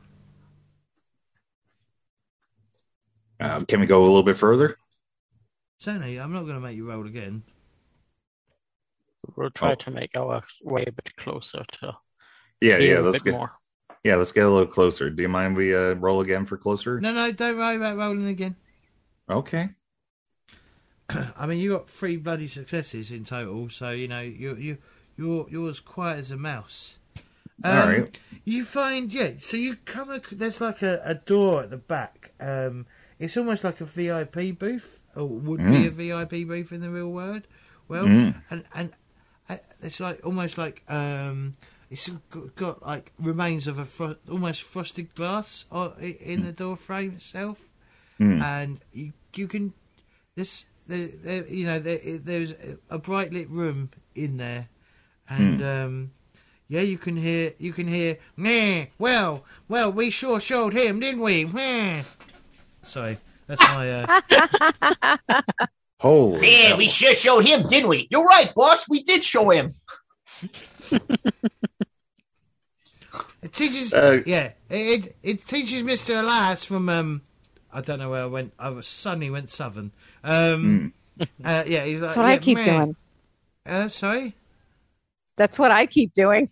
Speaker 3: Uh, can we go a little bit further?
Speaker 1: Certainly, I'm not going to make you roll again.
Speaker 5: We'll try
Speaker 3: Oh.
Speaker 5: to make our way a bit closer to
Speaker 3: Yeah, yeah.
Speaker 5: a
Speaker 3: Let's
Speaker 5: bit
Speaker 3: get
Speaker 5: more.
Speaker 3: yeah, let's get a little closer. Do you mind we uh, roll again for closer?
Speaker 1: No, no, don't worry about rolling again.
Speaker 3: Okay. <clears throat>
Speaker 1: I mean, you got three bloody successes in total, so you know you you you're you're as quiet as a mouse. Um,
Speaker 3: All right.
Speaker 1: You find yeah, so you come. ac- There's like a, a door at the back. Um, it's almost like a VIP booth, or would be a VIP booth in the real world. Well,
Speaker 3: Mm.
Speaker 1: and and uh, it's like almost like um, it's got, like remains of a fro- almost frosted glass i- in the door frame itself
Speaker 3: Hmm.
Speaker 1: and you you can this there, there you know there, there's a bright lit room in there and um yeah you can hear you can hear nah well well we sure showed him didn't we nah. sorry that's my uh <laughs>
Speaker 3: Holy.
Speaker 2: Yeah,
Speaker 3: hell.
Speaker 2: we sure showed him, didn't we? You're right, boss. We did show him.
Speaker 1: it teaches
Speaker 3: Uh,
Speaker 1: yeah it, it it teaches mr elias from um i don't know where i went i was suddenly went southern um uh, yeah he's like
Speaker 4: That's what I keep
Speaker 1: meh.
Speaker 4: doing.
Speaker 1: uh sorry
Speaker 4: That's what I keep doing.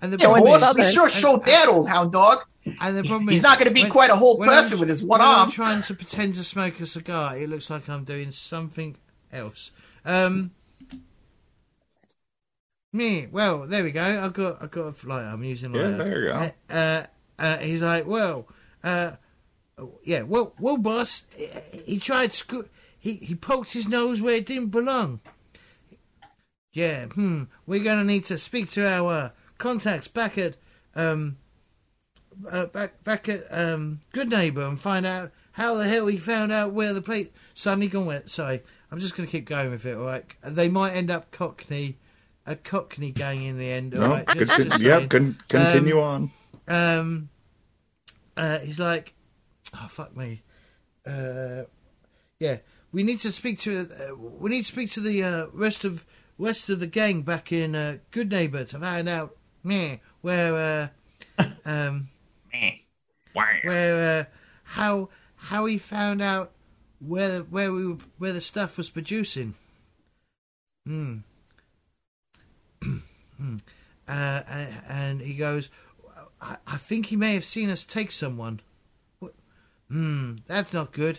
Speaker 1: And the <laughs>
Speaker 2: Yeah,
Speaker 4: Going
Speaker 2: boss,
Speaker 1: is-
Speaker 2: we sure showed that old hound dog.
Speaker 1: And the problem
Speaker 2: He's
Speaker 1: is,
Speaker 2: not going to be
Speaker 1: when-
Speaker 2: quite a whole
Speaker 1: when I'm-
Speaker 2: person with his one
Speaker 1: arm. I'm trying to pretend to smoke a cigar, it looks like I'm doing something else. Um, me, well, there we go. I got, I got a light. I'm using like
Speaker 3: Yeah, there you go.
Speaker 1: Uh, uh, uh, he's like, well, uh, yeah, well, well, boss, he, he tried screw. He he poked his nose where it didn't belong. Yeah, hmm. We're gonna need to speak to our contacts back at um uh, back back at um Goodneighbor and find out how the hell he found out where the plate suddenly gone went. Sorry, I'm just gonna keep going with it. All right, they might end up Cockney, a Cockney gang in the end. All
Speaker 3: No,
Speaker 1: right, Just-
Speaker 3: good,
Speaker 1: just
Speaker 3: yeah, con- continue on.
Speaker 1: Um, uh, he's like, oh fuck me. Uh, yeah, we need to speak to uh, we need to speak to the uh, rest of west of the gang back in uh, Goodneighbor to find out meh, where uh, <laughs> um,
Speaker 2: Meh.
Speaker 1: where uh, how how he found out where where we were, where the stuff was producing. Hmm. <clears throat> Hmm. uh, and, and he goes, I, I think he may have seen us take someone. Hmm, that's not good.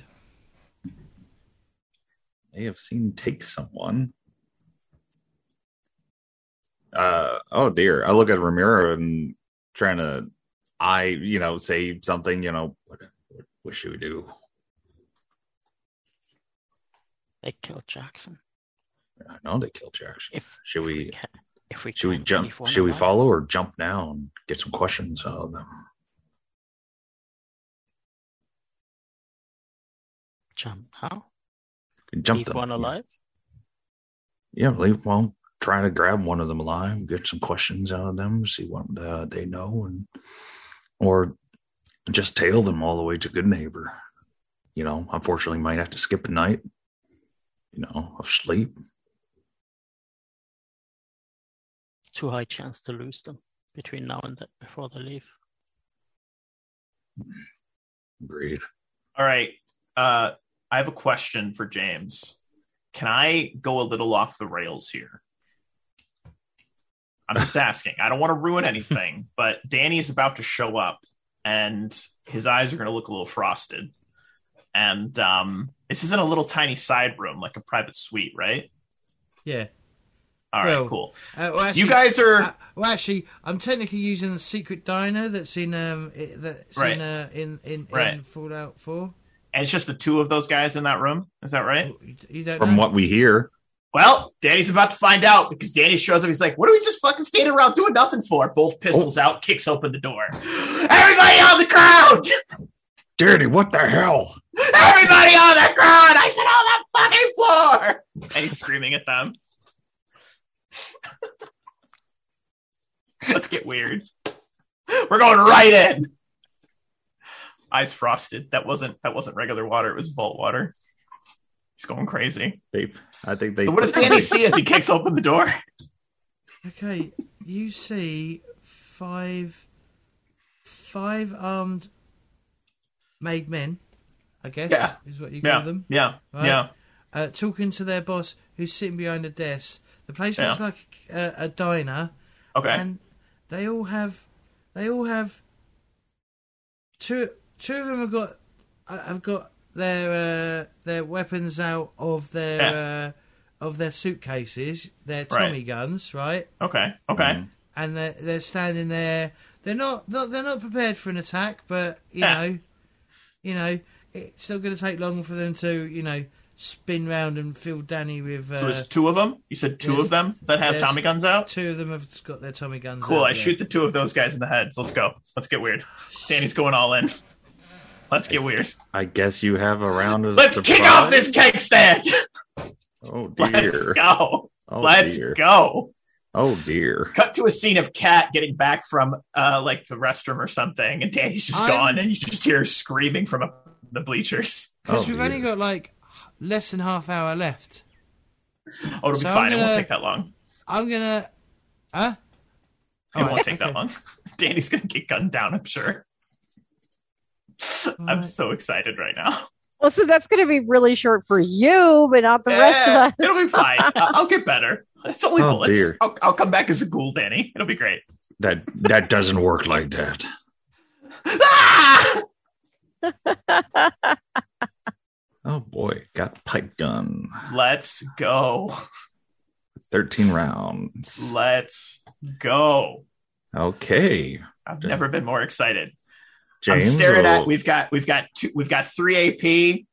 Speaker 3: They have seen take someone. Uh oh dear. I look at Ramiro and trying to I, you know, say something, you know, what, what, what should we do?
Speaker 5: They killed Jackson.
Speaker 3: I know they killed Jackson.
Speaker 5: If
Speaker 3: Should
Speaker 5: if
Speaker 3: we
Speaker 5: can, if we
Speaker 3: should we jump should we follow or jump now and get some questions out of them?
Speaker 5: Jump how?
Speaker 3: Jump
Speaker 5: Leave
Speaker 3: them.
Speaker 5: one alive?
Speaker 3: Yeah, leave well, try to grab one of them alive, get some questions out of them, see what uh, they know and or just tail them all the way to Goodneighbor. You know, unfortunately might have to skip a night, you know, of sleep.
Speaker 5: Too high chance to lose them between now and then before they leave.
Speaker 3: Agreed.
Speaker 2: All right. Uh, I have a question for James. Can I go a little off the rails here? I'm just asking. I don't want to ruin anything, <laughs> but Danny is about to show up and his eyes are going to look a little frosted. And um, this is in a little tiny side room, like a private suite, right?
Speaker 1: Yeah.
Speaker 2: All right,
Speaker 1: Well,
Speaker 2: cool.
Speaker 1: Uh, well, actually,
Speaker 2: You guys are.
Speaker 1: Uh, well, actually, I'm technically using the secret diner that's in um that's
Speaker 2: Right.
Speaker 1: in uh, in in,
Speaker 2: Right.
Speaker 1: in Fallout Four.
Speaker 2: and it's just the two of those guys in that room. Is that right?
Speaker 1: Oh, you, you don't
Speaker 3: From
Speaker 1: know?
Speaker 3: what we hear,
Speaker 2: Well, Danny's about to find out because Danny shows up. He's like, "What are we just fucking standing around doing nothing for?" Both pistols oh. out, kicks open the door. Everybody on the ground! <laughs>
Speaker 3: Danny, what the hell?
Speaker 2: Everybody on the ground! I said, on the fucking floor! And he's screaming at them. Let's get weird. We're going right in. Eyes frosted. That wasn't that wasn't regular water. It was vault water. He's going crazy.
Speaker 3: They, I think they.
Speaker 2: So what does Danny see as he kicks open the door?
Speaker 1: Okay, you see five five armed made men. I guess
Speaker 2: Yeah.
Speaker 1: is what you call
Speaker 2: Yeah,
Speaker 1: them.
Speaker 2: yeah,
Speaker 1: Right.
Speaker 2: yeah.
Speaker 1: Uh, talking to their boss, who's sitting behind a desk. The place
Speaker 2: Yeah.
Speaker 1: looks like a, a diner.
Speaker 2: Okay.
Speaker 1: and they all have they all have two two of them have got uh, have got their uh, their weapons out of their uh, of their suitcases their
Speaker 2: Right.
Speaker 1: tommy guns right
Speaker 2: Okay. Okay.
Speaker 3: Mm.
Speaker 1: and they're, they're standing there they're not, not they're not prepared for an attack but you
Speaker 2: Yeah.
Speaker 1: know you know it's still going to take long for them to you know spin round and fill danny with uh,
Speaker 2: So there's two of them. You said two of them that have Tommy guns out.
Speaker 1: two of them have got their tommy guns
Speaker 2: Cool.
Speaker 1: out,
Speaker 2: I
Speaker 1: yeah.
Speaker 2: shoot the two of those guys in the heads. Let's go. Let's get weird. Danny's going all in. Let's get weird.
Speaker 3: I guess you have a round of.
Speaker 2: Let's kick off this cake stand.
Speaker 3: Oh <laughs> dear.
Speaker 2: Let's go.
Speaker 3: Oh
Speaker 2: Let's
Speaker 3: dear.
Speaker 2: go.
Speaker 3: Oh dear.
Speaker 2: Cut to a scene of Kat getting back from uh like the restroom or something, and Danny's just
Speaker 1: I'm-
Speaker 2: gone, and you just hear her screaming from up the bleachers.
Speaker 1: Because
Speaker 3: Oh,
Speaker 1: we've only got like less than half hour left.
Speaker 2: Oh, it'll be
Speaker 1: So I'm
Speaker 2: fine. It
Speaker 1: gonna-
Speaker 2: won't take that long.
Speaker 1: I'm gonna, huh?
Speaker 2: It
Speaker 1: Alright,
Speaker 2: won't take
Speaker 1: okay.
Speaker 2: that long. <laughs> Danny's gonna get gunned down, I'm sure. <laughs> I'm so excited right now. <laughs>
Speaker 4: Well, so that's going to be really short for you, but not the rest of
Speaker 2: Eh,
Speaker 4: us.
Speaker 2: It'll be fine. <laughs> I- I'll get better. It's only
Speaker 3: Oh,
Speaker 2: bullets.
Speaker 3: dear.
Speaker 2: I'll, I'll come back as a ghoul, Danny. It'll be great.
Speaker 3: That that doesn't work like that.
Speaker 2: Ah!
Speaker 3: Oh boy, got pipe gun.
Speaker 2: Let's go.
Speaker 3: Thirteen rounds.
Speaker 2: Let's go.
Speaker 3: Okay,
Speaker 2: I've never been more excited.
Speaker 3: James.
Speaker 2: I'm staring at. We've got. We've got. Two, we've got three AP.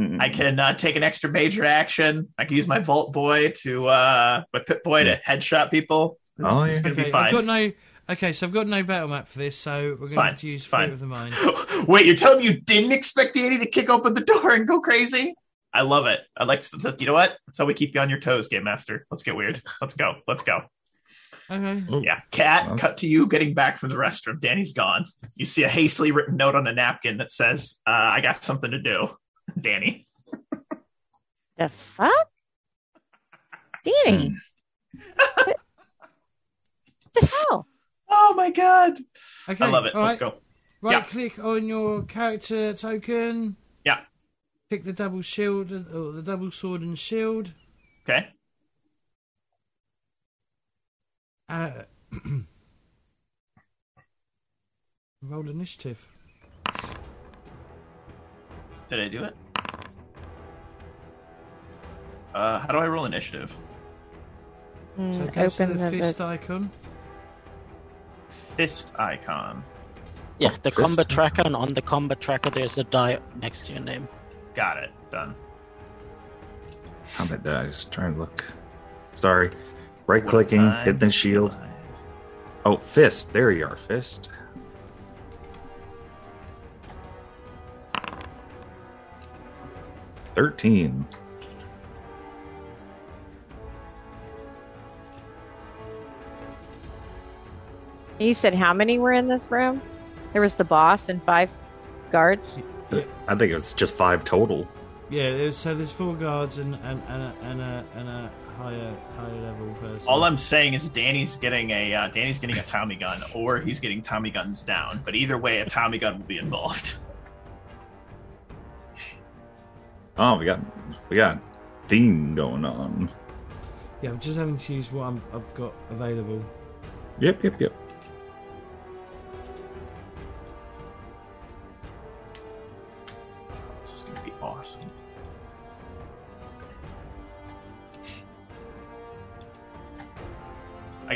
Speaker 3: Mm.
Speaker 2: I can uh, take an extra major action. I can use my Vault Boy to uh, my Pip-Boy to headshot people. It's,
Speaker 3: Oh,
Speaker 2: it's
Speaker 3: yeah.
Speaker 2: gonna
Speaker 1: Okay,
Speaker 2: be
Speaker 1: I've
Speaker 2: fine.
Speaker 1: got no. Okay, so I've got no battle map for this, so we're going to
Speaker 2: Fine,
Speaker 1: have to use
Speaker 2: fine.
Speaker 1: Fate of the Mind. <laughs>
Speaker 2: Wait, you're telling me you didn't expect Danny to kick open the door and go crazy? I love it. I like to, you know what? That's how we keep you on your toes, Game Master. Let's get weird. Let's go. Let's go.
Speaker 1: Okay.
Speaker 3: Oh,
Speaker 2: Yeah. Kat,
Speaker 3: Well.
Speaker 2: cut to you getting back from the restroom. Danny's gone. You see a hastily written note on a napkin that says, uh, I got something to do. <laughs> Danny.
Speaker 4: The fuck? Danny. the hell?
Speaker 2: Oh my god!
Speaker 1: Okay,
Speaker 2: I love it.
Speaker 1: all
Speaker 2: Let's
Speaker 1: right.
Speaker 2: go.
Speaker 1: Right
Speaker 2: Yeah.
Speaker 1: click on your character token.
Speaker 2: Yeah.
Speaker 1: Pick the double shield or the double sword and shield.
Speaker 2: Okay.
Speaker 1: Uh, <clears throat> roll initiative.
Speaker 2: Did I do it? Uh, how do I roll initiative?
Speaker 4: Mm,
Speaker 1: So go to
Speaker 4: open
Speaker 1: the
Speaker 4: the,
Speaker 1: fist
Speaker 4: the
Speaker 1: icon.
Speaker 2: Fist icon.
Speaker 5: Yeah, the
Speaker 3: fist.
Speaker 5: combat tracker, and on the combat tracker, there's a die next to your name.
Speaker 2: Got it. Done.
Speaker 3: How about that? I was trying to look. Sorry. Right clicking, hit the shield.
Speaker 2: alive.
Speaker 3: Oh, fist. There you are, fist. Thirteen.
Speaker 4: You said how many were in this room? There was the boss and five guards.
Speaker 3: I think it's just five total.
Speaker 1: Yeah, there's, so there's four guards and and, and, a, and, a, and a higher higher level person.
Speaker 2: All I'm saying is Danny's getting a uh, Danny's getting a Tommy gun, or he's getting Tommy guns down. But either way, a Tommy gun will be involved. <laughs>
Speaker 3: Oh, we got we got theme going on.
Speaker 1: Yeah, I'm just having to use what I'm, I've got available.
Speaker 3: Yep, yep, yep.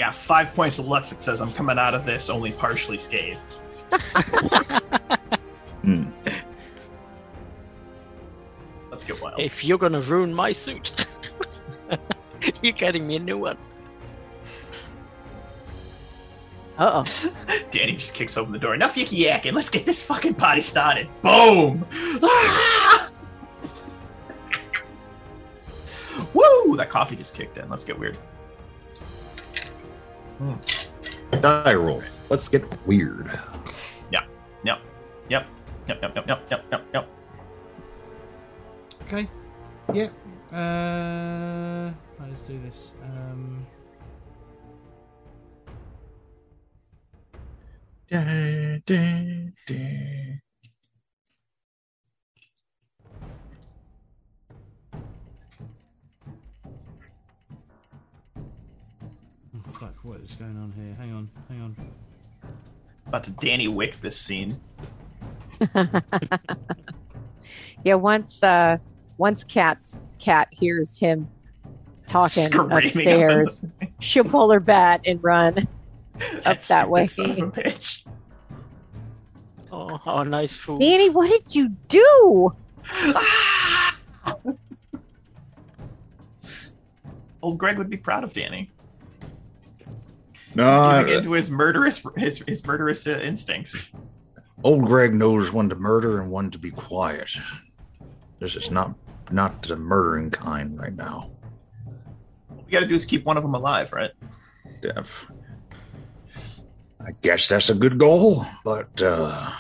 Speaker 2: I got five points of luck that says I'm coming out of this only partially scathed. <laughs>
Speaker 3: Hmm.
Speaker 2: Let's get wild.
Speaker 5: If you're gonna ruin my suit, <laughs> you're getting me a new one.
Speaker 4: Uh oh. <laughs>
Speaker 2: Danny just kicks open the door. Enough yicky yakking. Let's get this fucking party started. Boom! Woo! That coffee just kicked in. Let's get weird.
Speaker 3: Die roll. Let's get weird.
Speaker 2: Yep. Yep. Yep. Yep. Yep. Yep. Yep. Yep. Yep.
Speaker 1: Okay. Yeah. Uh, let's do this. Um,
Speaker 3: Da, da, da.
Speaker 1: Fuck, what is going on here? Hang on, hang on.
Speaker 2: About to Danny Wick this scene. <laughs>
Speaker 4: Yeah, once uh once Kat's Kat hears him talking
Speaker 2: Screaming up in
Speaker 4: upstairs, <laughs> she'll pull her bat and run.
Speaker 2: That
Speaker 4: that way.
Speaker 2: Son of a bitch.
Speaker 5: Oh, how nice food.
Speaker 4: Danny, what did you do? <laughs>
Speaker 2: Old Greg would be proud of Danny.
Speaker 3: No,
Speaker 2: He's giving
Speaker 3: uh,
Speaker 2: into his murderous his, his murderous uh, instincts.
Speaker 3: old Greg knows when to murder and when to be quiet. This is not not the murdering kind right now.
Speaker 2: What we got to do is keep one of them alive, right?
Speaker 3: Def. I guess that's a good goal, but uh,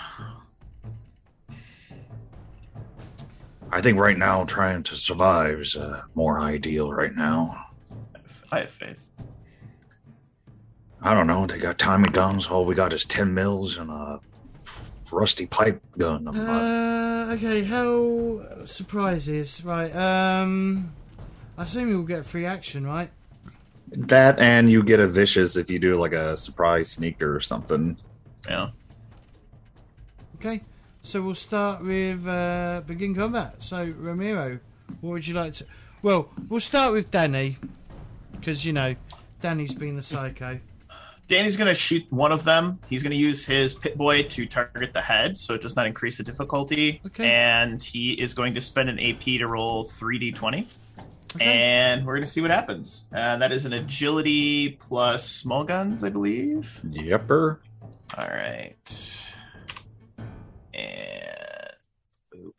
Speaker 3: I think right now trying to survive is uh, more ideal right now.
Speaker 2: I have faith.
Speaker 3: I don't know. They got Tommy guns. All we got is ten mils and a rusty pipe gun.
Speaker 1: Uh, okay, how surprises? Right. Um, I assume you'll get free action, right?
Speaker 3: that and you get a vicious if you do like a surprise sneaker or something.
Speaker 2: Yeah.
Speaker 1: Okay. So we'll start with uh, begin combat. So Ramiro, what would you like to? Well, we'll start with Danny, because you know, Danny's been the psycho.
Speaker 2: Danny's gonna shoot one of them. He's gonna use his Pip-Boy to target the head, so it does not increase the difficulty.
Speaker 1: Okay.
Speaker 2: And he is going to spend an AP to roll three d twenty,
Speaker 1: Okay.
Speaker 2: and we're gonna see what happens. Uh, that is an agility plus small guns, I believe.
Speaker 3: Yepper.
Speaker 2: All right. And boop.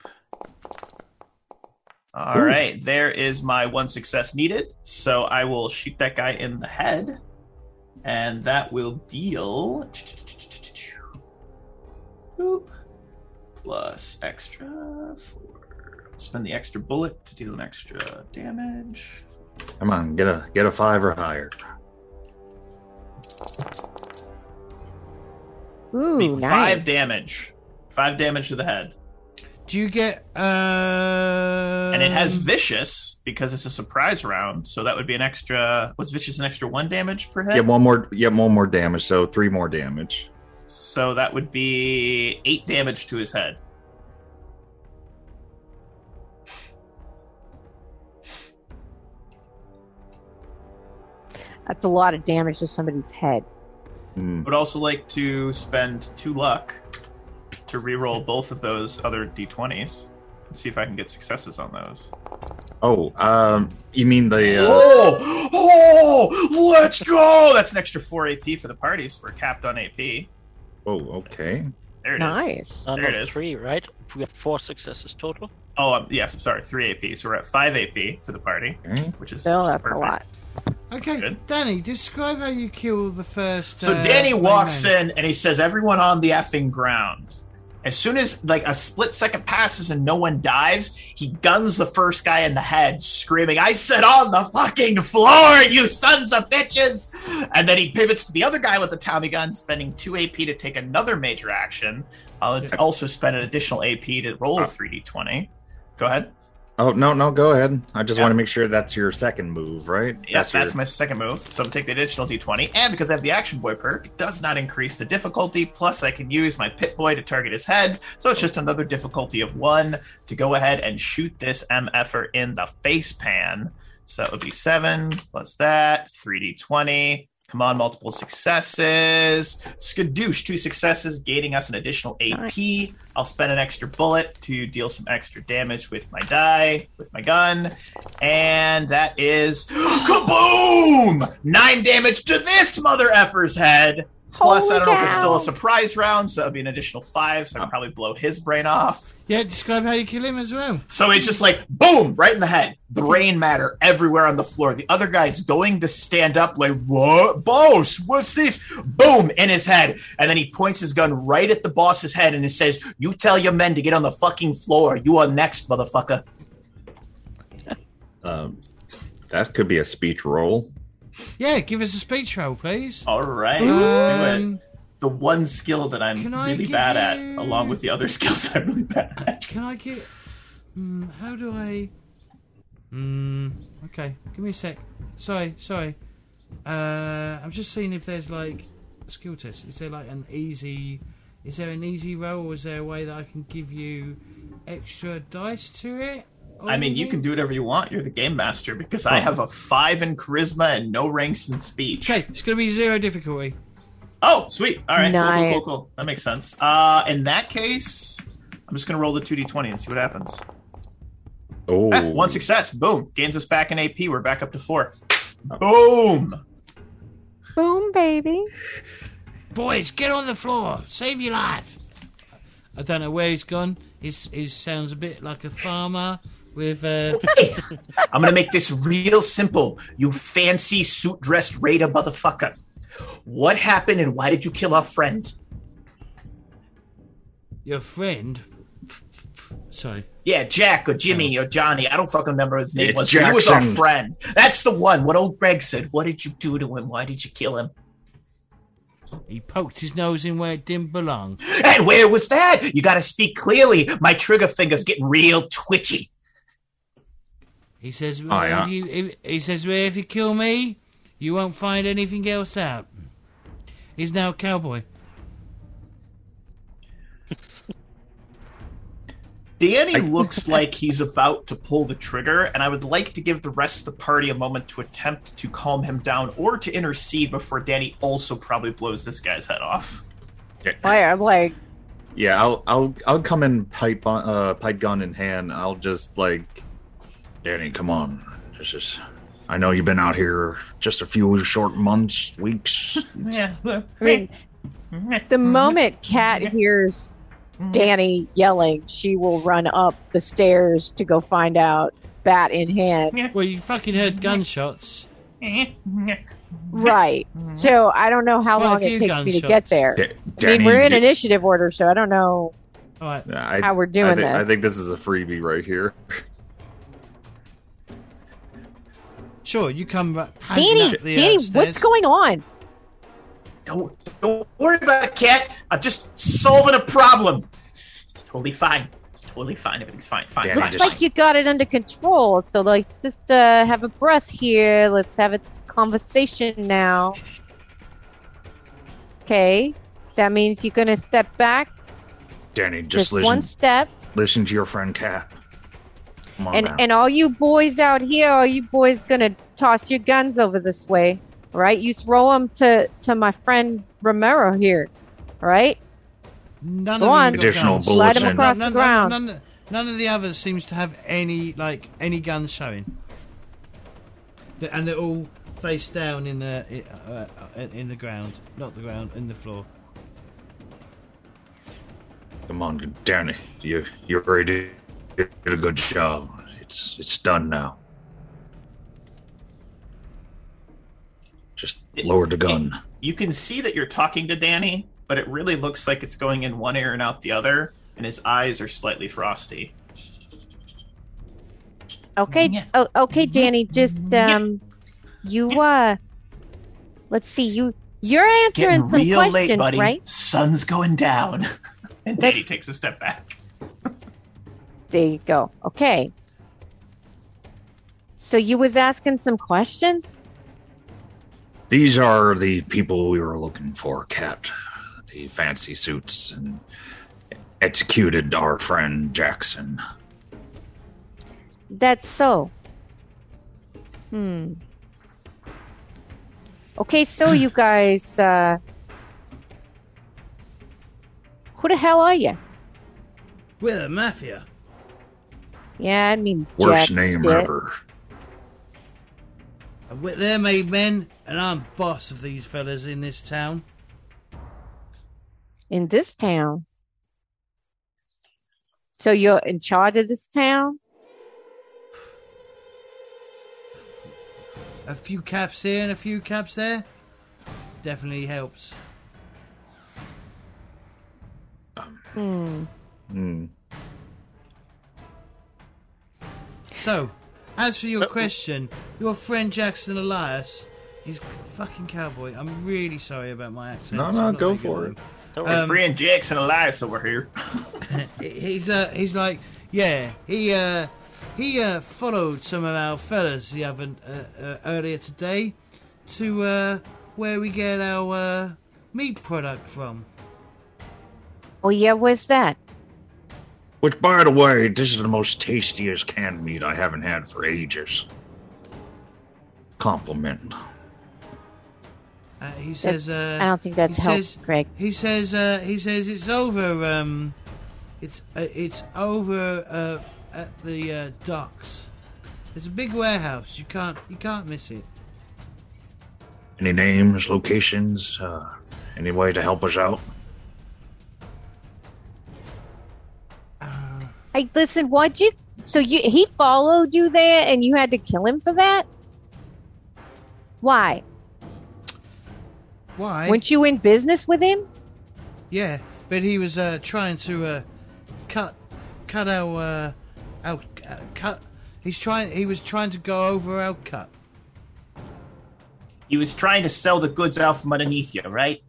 Speaker 2: All right, there is my one success needed. So I will shoot that guy in the head, and that will deal boop, plus extra for spend the extra bullet to deal an extra damage.
Speaker 3: Come on, get a get a five or higher.
Speaker 4: Ooh,
Speaker 2: Be
Speaker 4: nice.
Speaker 2: Five damage. Five damage to the head.
Speaker 1: Do you get? Uh,
Speaker 2: And it has vicious because it's a surprise round, so that would be an extra. Was vicious an extra one damage per head?
Speaker 3: Yeah, one more. Yeah, one more damage. So three more damage.
Speaker 2: So that would be eight damage to his head.
Speaker 4: That's a lot of damage to somebody's head.
Speaker 3: Hmm.
Speaker 2: Would also like to spend two luck to re-roll both of those other d20s and see if I can get successes on those.
Speaker 3: Oh, um, you mean the? Uh,
Speaker 2: Oh, oh, let's go! That's an extra four AP for the parties. We're capped on AP.
Speaker 3: oh, okay.
Speaker 2: There it is.
Speaker 4: Nice.
Speaker 2: There it is.
Speaker 5: three, right? We have four successes total.
Speaker 2: Oh, um, yes, I'm sorry, three AP. So we're at five AP for the party,
Speaker 3: okay.
Speaker 2: which is,
Speaker 4: Still,
Speaker 2: which is
Speaker 4: that's a lot.
Speaker 1: Okay,
Speaker 2: Good.
Speaker 1: Danny, describe how you kill the first.
Speaker 2: So
Speaker 1: uh,
Speaker 2: Danny walks in and he says, "Everyone on the effing ground." As soon as like a split second passes and no one dives, he guns the first guy in the head, screaming, "I said on the fucking floor, you sons of bitches!" And then he pivots to the other guy with the Tommy gun, spending two AP to take another major action. I'll
Speaker 1: Yeah.
Speaker 2: also spend an additional AP to roll a three d twenty. Go ahead.
Speaker 3: Oh no, no, go ahead. I just
Speaker 2: Yeah.
Speaker 3: want to make sure that's your second move, right?
Speaker 2: Yes, that's,
Speaker 3: your-
Speaker 2: my second move. So I'm take the additional d20, and because I have the Action Boy perk, it does not increase the difficulty. Plus, I can use my Pip-Boy to target his head, so it's just another difficulty of one to go ahead and shoot this MFer in the face pan. So that would be seven plus that, 3d20. Come on, multiple successes. Skadoosh, two successes, gaining us an additional AP. I'll spend an extra bullet to deal some extra damage with my die, with my gun. And that is <gasps> kaboom! Nine damage to this mother effer's head. Plus,
Speaker 4: Holy
Speaker 2: I don't know if it's still a surprise round, so that'd be an additional five, so I can probably blow his brain off.
Speaker 1: Yeah, describe how you kill him as well.
Speaker 2: So it's just like boom, right in the head, brain matter everywhere on the floor. The other guy's going to stand up, like, what? Boss, what's this? Boom, in his head. And then he points his gun right at the boss's head and he says, You tell your men to get on the fucking floor. You are next, motherfucker.
Speaker 3: Um, that could be a speech roll.
Speaker 1: Yeah, give us a speech roll, please.
Speaker 2: All right, let's do it.
Speaker 1: Um,
Speaker 2: The one skill that I'm
Speaker 1: Can I
Speaker 2: really
Speaker 1: give
Speaker 2: bad at, along with the other <laughs> skills that I'm really bad at.
Speaker 1: Can I get? Hmm, how do I? Hmm. Okay, give me a sec. Sorry, sorry. Uh, I'm just seeing if there's like a skill test. Is there like an easy? Is there an easy roll, or is there a way that I can give you extra dice to it?
Speaker 2: I mean, you can do whatever you want. You're the game master because I have a five in charisma and no ranks in speech.
Speaker 1: Okay, it's gonna be zero difficulty.
Speaker 2: Oh, sweet. All right.
Speaker 4: Nice.
Speaker 2: cool, cool, cool. That makes sense. Uh, in that case, I'm just going to roll the 2d20 and see what happens.
Speaker 3: Oh,
Speaker 2: Ah, one success. Boom. Gains us back in AP. We're back up to four. Boom.
Speaker 4: Boom, baby.
Speaker 1: Boys, get on the floor. Save your life. I don't know where he's gone. He's, he sounds a bit like a farmer with. Uh, <laughs>
Speaker 2: Hey, I'm going to make this real simple, you fancy suit dressed raider motherfucker. What happened and why did you kill our friend?
Speaker 1: your friend. Sorry.
Speaker 2: Yeah, Jack or Jimmy or Johnny. I don't fucking remember his name
Speaker 3: It's
Speaker 2: was. but He was our friend. That's the one. What old Greg said. What did you do to him? Why did you kill him?
Speaker 1: He poked his nose in where it didn't belong.
Speaker 2: And where was that? You got to speak clearly. My trigger finger's getting real twitchy.
Speaker 1: He says,
Speaker 3: Oh,
Speaker 1: well,
Speaker 3: yeah.
Speaker 1: if you, if, he says, well, if you kill me, you won't find anything else out. He's now a cowboy.
Speaker 2: Danny <laughs> looks like he's about to pull the trigger, and I would like to give the rest of the party a moment to attempt to calm him down or to intercede before Danny also probably blows this guy's head off.
Speaker 4: Why, I'm like,
Speaker 3: yeah. I'll I'll I'll come in pipe on- uh pipe gun in hand. I'll just like, Danny, come on. This is. I know you've been out here just a few short months, weeks. <laughs>
Speaker 2: Yeah.
Speaker 4: I mean, the moment Kat hears Danny yelling, she will run up the stairs to go find out, bat in hand.
Speaker 1: Well, you fucking heard gunshots.
Speaker 4: Right. <laughs> So I don't know how
Speaker 1: Quite a
Speaker 4: long it
Speaker 1: few
Speaker 4: takes me to get there.
Speaker 3: Da-
Speaker 4: I mean, we're in
Speaker 3: you-
Speaker 4: initiative order, so I don't know.
Speaker 1: All right.
Speaker 3: I,
Speaker 4: how we're doing
Speaker 3: I think,
Speaker 4: this.
Speaker 3: I think this is a freebie right here. <laughs>
Speaker 1: Sure, you come back.
Speaker 4: Danny,
Speaker 1: up the, uh,
Speaker 4: Danny,
Speaker 1: stairs.
Speaker 4: what's going on?
Speaker 2: Don't don't worry about it, Kat. I'm just solving a problem. It's totally fine. It's totally fine. Everything's fine. Fine.
Speaker 3: Damn,
Speaker 2: fine,
Speaker 3: I
Speaker 4: Looks
Speaker 3: just-
Speaker 4: like you got it under control. So let's just uh, have a breath here. Let's have a conversation now. Okay, that means you're gonna step back
Speaker 3: Danny, just,
Speaker 4: just,
Speaker 3: listen.
Speaker 4: one step,
Speaker 3: Listen to your friend Kat. Come on
Speaker 4: and
Speaker 3: now.
Speaker 4: and all you boys out here, all you boys gonna toss your guns over this way, right? You throw them to to my friend Romero here, right?
Speaker 1: None
Speaker 4: Go
Speaker 1: of
Speaker 4: on.
Speaker 3: Additional
Speaker 1: guns.
Speaker 3: bullets
Speaker 4: Slide 'em
Speaker 3: in.
Speaker 4: across
Speaker 1: none,
Speaker 4: the ground.
Speaker 1: None, none of the others seems to have any like any guns showing, and they're all face down in the uh, uh, in the ground, not the ground, in the floor.
Speaker 3: Come on, Danny. You you already did a good job. It's it's done now. Just lower the gun.
Speaker 2: You can see that you're talking to Danny, but it really looks like it's going in one ear and out the other, and his eyes are slightly frosty.
Speaker 4: Okay,
Speaker 2: Yeah.
Speaker 4: oh, okay, Danny. Just um, you uh, let's see. You you're answering
Speaker 2: getting
Speaker 4: some
Speaker 2: real
Speaker 4: questions,
Speaker 2: late, buddy.
Speaker 4: right?
Speaker 2: Sun's going down. <laughs> and Danny takes a step back.
Speaker 4: There you go. Okay. So you was asking some questions?
Speaker 3: These are the people we were looking for, Kat. The fancy suits and executed our friend Jackson.
Speaker 4: That's so. Hmm. Okay, so you <sighs> guys, uh, who the hell are you?
Speaker 1: We're the mafia.
Speaker 4: Yeah, I mean,
Speaker 3: Worst
Speaker 4: Jack
Speaker 3: name
Speaker 4: shit.
Speaker 3: ever.
Speaker 1: And we're- They're made men, and I'm boss of these fellas in this town.
Speaker 4: in this town. So you're in charge of this town?
Speaker 1: A few caps here and a few caps there. Definitely helps.
Speaker 4: Hmm.
Speaker 3: Hmm.
Speaker 1: So, as for your
Speaker 5: Uh,
Speaker 1: question, your friend Jackson Elias, he's a fucking cowboy. I'm really sorry about my accent.
Speaker 3: No,
Speaker 1: It's
Speaker 3: no,
Speaker 1: not
Speaker 3: go for it.
Speaker 5: Don't
Speaker 2: My
Speaker 1: Um,
Speaker 2: friend Jackson Elias over here. <laughs>
Speaker 1: He's uh, he's like, yeah, he uh, he uh, followed some of our fellas the other uh, uh, earlier today to uh, where we get our uh, meat product from.
Speaker 4: Oh, yeah, where's that?
Speaker 3: Which, by the way, this is the most tastiest canned meat I haven't had for ages. Compliment.
Speaker 1: Uh, he says, uh,
Speaker 4: I don't think that's
Speaker 1: he
Speaker 4: helps,
Speaker 1: says-
Speaker 4: Greg.
Speaker 1: He says uh, he says it's over. Um, it's uh, it's over uh, at the uh, docks. It's a big warehouse. You can't you can't miss it.
Speaker 3: Any names, locations, uh, any way to help us out?
Speaker 4: Hey, listen, what'd you? So you he followed you there, and you had to kill him for that? Why?
Speaker 1: Why?
Speaker 4: Weren't you in business with him?
Speaker 1: yeah, but he was uh, trying to uh, cut cut our uh, our uh, cut. He's trying. He was trying to go over our cut.
Speaker 2: He was trying to sell the goods out from underneath you, right?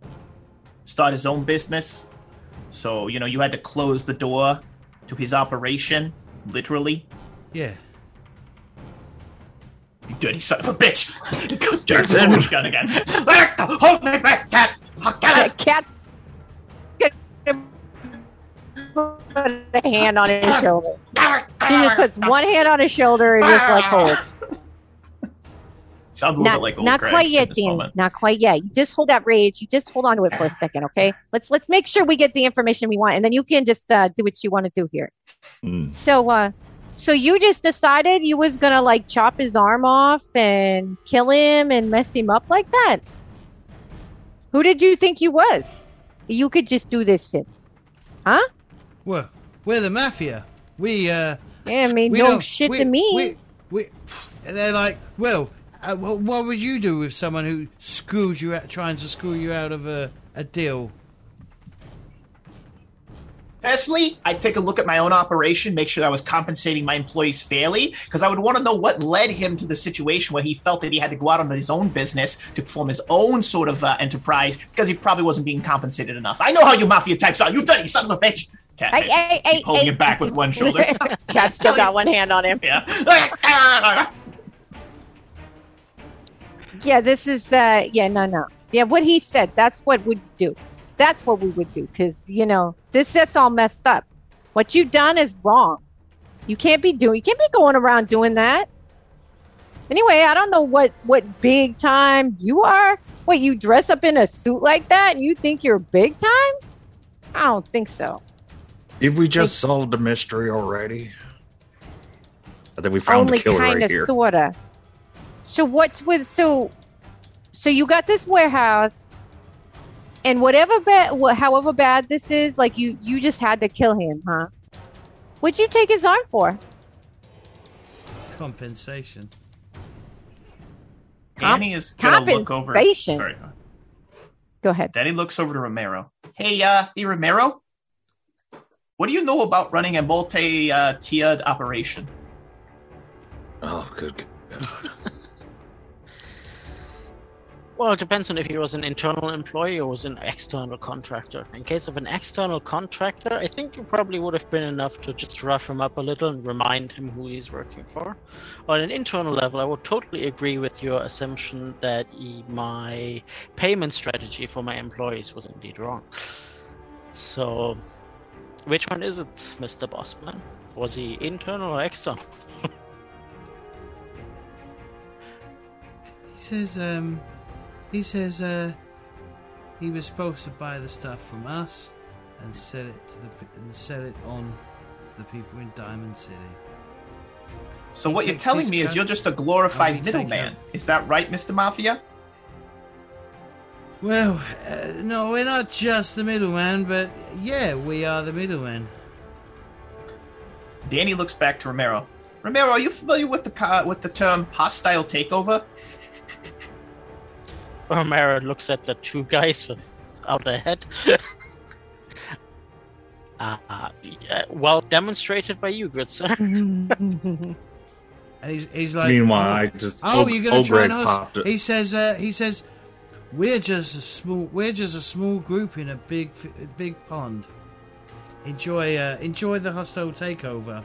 Speaker 2: Start his own business. So, you know, you had to close the door to his operation, literally.
Speaker 1: Yeah.
Speaker 2: You dirty son of a bitch! He goes
Speaker 3: Jackson.
Speaker 2: Jackson. his gun again. Hold me back, Kat! I'll it!
Speaker 4: Kat put a hand on his shoulder. He just puts one hand on his shoulder and just like holds.
Speaker 2: Sounds a little
Speaker 4: Not,
Speaker 2: bit like old
Speaker 4: not
Speaker 2: Greg
Speaker 4: quite yet,
Speaker 2: this
Speaker 4: Danny.
Speaker 2: moment.
Speaker 4: Not quite yet. You just hold that rage. You just hold on to it for a second, okay? Let's let's make sure we get the information we want, and then you can just uh, do what you want to do here.
Speaker 3: Mm.
Speaker 4: So, uh, so you just decided you was gonna like chop his arm off and kill him and mess him up like that? Who did you think you was? You could just do this shit, huh?
Speaker 1: Well, we're the mafia. We uh.
Speaker 4: Yeah, I mean,
Speaker 1: we
Speaker 4: no shit
Speaker 1: we,
Speaker 4: to me.
Speaker 1: We, we, and they're like, well, uh, wh- what would you do with someone who screwed you out, trying to screw you out of a, a deal?
Speaker 2: personally, I'd take a look at my own operation, make sure I was compensating my employees fairly, because I would want to know what led him to the situation where he felt that he had to go out on his own business to perform his own sort of uh, enterprise because he probably wasn't being compensated enough. I know how you mafia types are. You dirty son of a bitch. Kat
Speaker 4: Hey, hey, hey,
Speaker 2: holding
Speaker 4: hey.
Speaker 2: it back with one shoulder. <laughs>
Speaker 4: Kat still got one hand on him. <laughs>
Speaker 2: yeah. <laughs>
Speaker 4: Yeah, this is uh yeah, no, no. Yeah, what he said, that's what we'd do. That's what we would do cuz you know, this that's all messed up. What you've done is wrong. You can't be doing you can't be going around doing that. Anyway, I don't know what what big time you are. What you dress up in a suit like that and you think you're big time? I don't think so.
Speaker 3: Did we just solve the mystery already? I think we found
Speaker 4: Only
Speaker 3: the killer
Speaker 4: kind
Speaker 3: right
Speaker 4: of
Speaker 3: here.
Speaker 4: sorta. So what's with so so you got this warehouse and whatever bad wha- however bad this is, like you you just had to kill him, huh? What'd you take his arm for?
Speaker 1: Compensation.
Speaker 2: Danny is gonna look over.
Speaker 4: compensation.
Speaker 2: Sorry.
Speaker 4: Go ahead.
Speaker 2: Danny looks over to Romero. Hey, uh, hey, Romero. What do you know about running a multi-tiered operation?
Speaker 3: Oh, good. good.
Speaker 5: Well, it depends on if he was an internal employee or was an external contractor. In case of an external contractor, I think it probably would have been enough to just rough him up a little and remind him who he's working for. On an internal level, I would totally agree with your assumption that he, my payment strategy for my employees was indeed wrong. So, which one is it, Mr. Bossman? Was he internal or external? <laughs>
Speaker 1: He says, um, he says, uh, he was supposed to buy the stuff from us and sell it to the and sell it on to the people in Diamond City.
Speaker 2: So
Speaker 1: He
Speaker 2: what you're telling me is you're just a glorified middleman. Is that right, Mr. Mafia?
Speaker 1: Well, uh, no, we're not just the middleman, but yeah, we are the middleman.
Speaker 2: Danny looks back to Romero. Romero, are you familiar with the co- with the term hostile takeover?
Speaker 5: Romero looks at the two guys without a head. <laughs> uh, yeah, well demonstrated by you, good sir. <laughs>
Speaker 1: And he's, he's like,
Speaker 3: Meanwhile,
Speaker 1: oh,
Speaker 3: I just
Speaker 1: Oh, you're gonna
Speaker 3: old
Speaker 1: try and host. He says. Uh, he says, "We're just a small. We're just a small group in a big, big pond. Enjoy. Uh, enjoy the hostile takeover."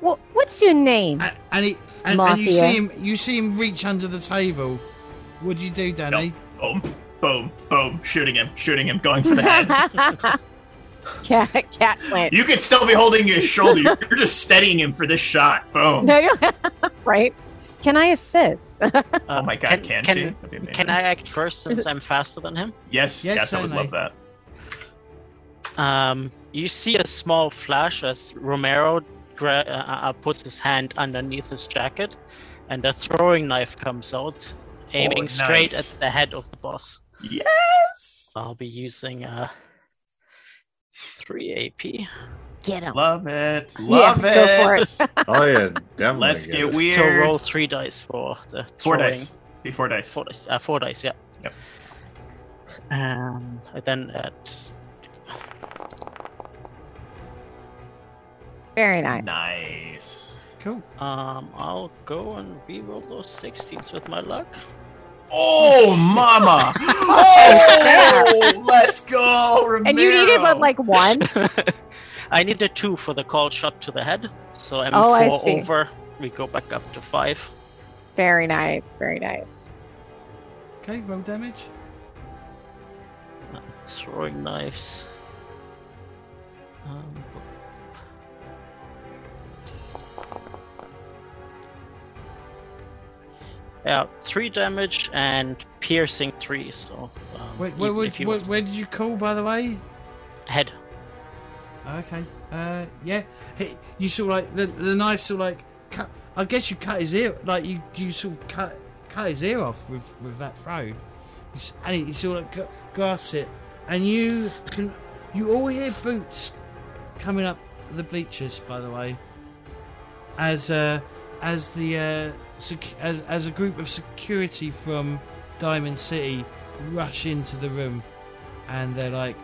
Speaker 4: Well, what's your name?
Speaker 1: And, and he and, and you see him. You see him reach under the table. What do you do, Danny?
Speaker 2: Boom, boom, boom, shooting him, shooting him, going for the head. <laughs>
Speaker 4: Kat Kat went.
Speaker 2: you could still be holding his shoulder. You're you're <laughs> just steadying him for this shot. Boom.
Speaker 4: No, you <laughs> right? Can I assist?
Speaker 2: Oh my God, can
Speaker 5: can,
Speaker 2: she? That'd be amazing.
Speaker 5: can I act first since
Speaker 4: it-
Speaker 5: I'm faster than him?
Speaker 2: Yes,
Speaker 1: Yes,
Speaker 2: yes, I would
Speaker 1: certainly.
Speaker 2: love that.
Speaker 5: Um, you see a small flash as Romero gra- uh, uh, puts his hand underneath his jacket, and a throwing knife comes out, aiming
Speaker 2: Oh,
Speaker 5: straight at the head of the boss.
Speaker 2: Yes,
Speaker 5: I'll be using uh, 3 AP.
Speaker 4: Get him.
Speaker 2: love it, love
Speaker 4: Yeah, go for
Speaker 2: it. <laughs>
Speaker 3: Oh yeah, definitely.
Speaker 2: Let's get
Speaker 3: it.
Speaker 5: So
Speaker 2: weird.
Speaker 5: roll 3 dice for the
Speaker 2: Four
Speaker 5: throwing.
Speaker 2: dice. Be four dice.
Speaker 5: Four dice. Uh, four dice, yeah.
Speaker 2: Yep.
Speaker 5: And then at
Speaker 4: Very nice.
Speaker 2: Nice.
Speaker 1: Cool.
Speaker 5: um, I'll go and reroll those 16s with my luck.
Speaker 2: Oh, mama! <laughs> Oh, let's go, Romero.
Speaker 4: And you needed but like one. <laughs>
Speaker 5: I need a two for the called shot to the head, so I'm
Speaker 4: Oh, I
Speaker 5: four over. We go back up to five.
Speaker 4: Very nice. Very nice.
Speaker 1: Okay, roll damage.
Speaker 5: Uh, throwing knives. Um, yeah, three damage and piercing three. So um,
Speaker 1: Wait, where,
Speaker 5: if he
Speaker 1: where, did you call, by the way?
Speaker 5: head.
Speaker 1: Okay. Uh, yeah. He, you sort of like the the knife sort of like cut. I guess you cut his ear. Like you you sort of cut cut his ear off with with that throw. And he, he sort of like grasps it, and you can you all hear boots coming up the bleachers. By the way, as uh as the uh sec- as as a group of security from Diamond City rush into the room, and they're like,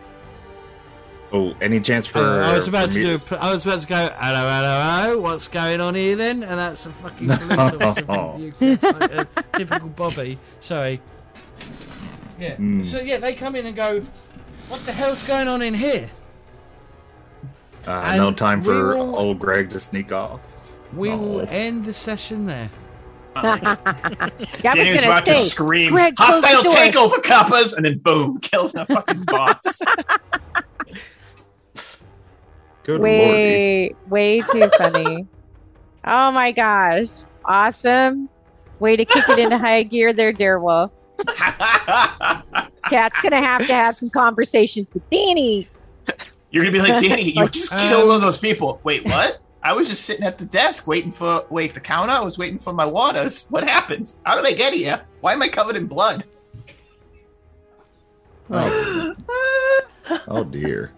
Speaker 3: Oh, any chance for?
Speaker 1: Uh, I was about to do. A, I was about to go. Hello, hello, hello. What's going on here then? And that's a fucking police officer from the UK. Like a typical Bobby. Sorry. Yeah.
Speaker 3: Mm.
Speaker 1: So yeah, they come in and go. What the hell's going on in here?
Speaker 3: Uh, no time for
Speaker 1: will-
Speaker 3: old Greg to sneak off.
Speaker 1: We will end the session there. <laughs>
Speaker 4: Yeah, I
Speaker 2: Danny
Speaker 4: was
Speaker 2: was about
Speaker 4: say,
Speaker 2: to scream,
Speaker 4: Greg,
Speaker 2: hostile
Speaker 4: door."
Speaker 2: takeover kappas, and then boom, kills the fucking boss.
Speaker 3: Good lordy.
Speaker 4: way, way too funny. <laughs> oh my gosh, awesome! Way to kick it into high gear, there, Darewolf. Kat's gonna have to have some conversations with Danny.
Speaker 2: You're gonna be like, Danny, you <laughs> just
Speaker 1: Um,
Speaker 2: killed all those people. Wait, what? I was just sitting at the desk waiting for wait the counter. I was waiting for my waters. What happened? How did I get here? Why am I covered in blood?
Speaker 3: Oh, <laughs> oh dear.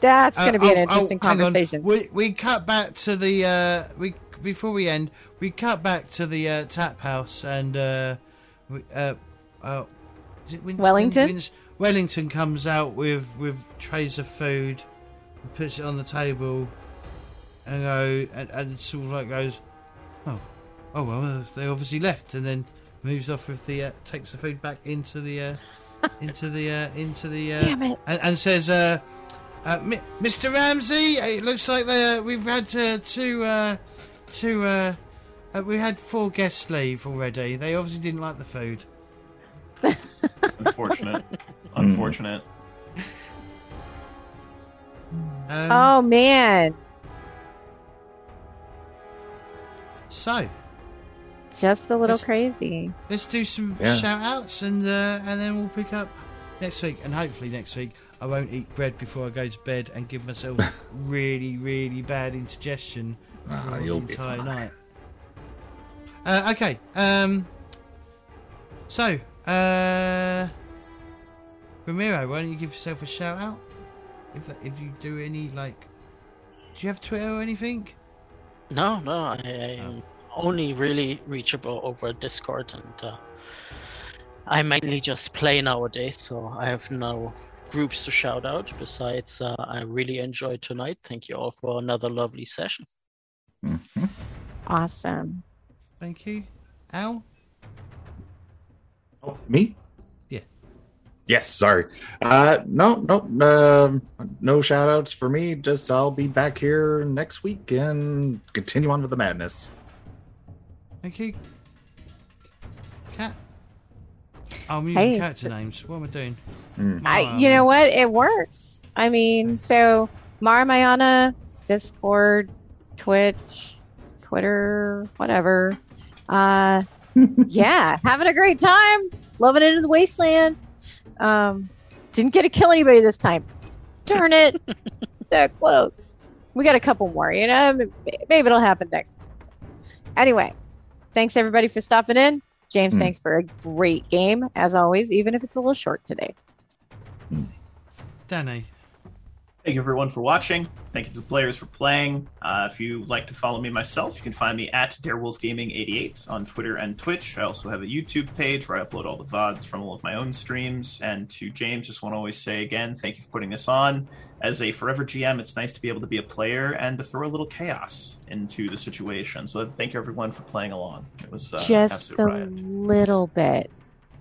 Speaker 4: That's gonna be an
Speaker 1: Uh, oh,
Speaker 4: interesting
Speaker 1: oh,
Speaker 4: conversation.
Speaker 1: We we cut back to the uh, we before we end. We cut back to the uh, tap house and uh, we, uh, uh, is it Winston?
Speaker 4: Wellington?
Speaker 1: Wins- Wellington comes out with with trays of food, and puts it on the table, and go and, and sort of like goes, oh, oh well, uh, they obviously left, and then moves off with the uh, takes the food back into the uh, <laughs> into the uh, into the uh,
Speaker 4: Damn it!
Speaker 1: and, and says, uh, uh, Mi- "Mr. Ramsey, it looks like they, uh, we've had uh, two, uh, two, uh, uh, we had four guests leave already. They obviously didn't like the food."
Speaker 2: Unfortunate. <laughs> Unfortunate.
Speaker 1: Um,
Speaker 4: Oh man,
Speaker 1: So
Speaker 4: just a little
Speaker 1: Let's-
Speaker 4: crazy.
Speaker 1: let's do some
Speaker 3: Yeah.
Speaker 1: shout outs and uh, and then we'll pick up next week. And hopefully next week I won't eat bread before I go to bed and give myself <laughs> really, really bad indigestion
Speaker 3: Ah,
Speaker 1: for the
Speaker 3: you'll be
Speaker 1: entire night. Uh, okay. Um. So, uh, Ramiro, why don't you give yourself a shout out? If that, if you do any like, do you have Twitter or anything?
Speaker 5: No, no, I, I am only really reachable over Discord, and uh, I mainly just play nowadays, so I have no groups to shout out. Besides, uh, I really enjoyed tonight. Thank you all for another lovely session.
Speaker 3: Mhm.
Speaker 4: Awesome.
Speaker 1: Thank you, Al.
Speaker 3: Oh, me?
Speaker 1: Yeah.
Speaker 3: Yes, sorry. Uh no, no, um no shout outs for me. Just I'll be back here next week and continue on with the madness.
Speaker 1: Thank you. Kat. Oh, I'm using
Speaker 4: Hey,
Speaker 1: character
Speaker 4: so-
Speaker 1: names. What am I doing?
Speaker 3: Mm.
Speaker 4: I, you know what? It works. I mean, so Mara Mayana, Discord, Twitch, Twitter, whatever. Uh, <laughs> yeah, having a great time, loving it in the wasteland. Um, didn't get to kill anybody this time. Darn it, <laughs> that close. We got a couple more, you know. Maybe it'll happen next. Anyway, thanks everybody for stopping in. James,
Speaker 3: Hmm.
Speaker 4: thanks for a great game as always, even if it's a little short today.
Speaker 1: Danny.
Speaker 2: Thank you everyone for watching. Thank you to the players for playing. Uh, if you like to follow me myself, you can find me at DareWolfGaming88 on Twitter and Twitch. I also have a YouTube page where I upload all the VODs from all of my own streams. And to James, just want to always say again, thank you for putting this on. As a forever GM, it's nice to be able to be a player and to throw a little chaos into the situation. So thank you everyone for playing along. It was uh,
Speaker 4: Just a
Speaker 2: riot.
Speaker 4: little bit.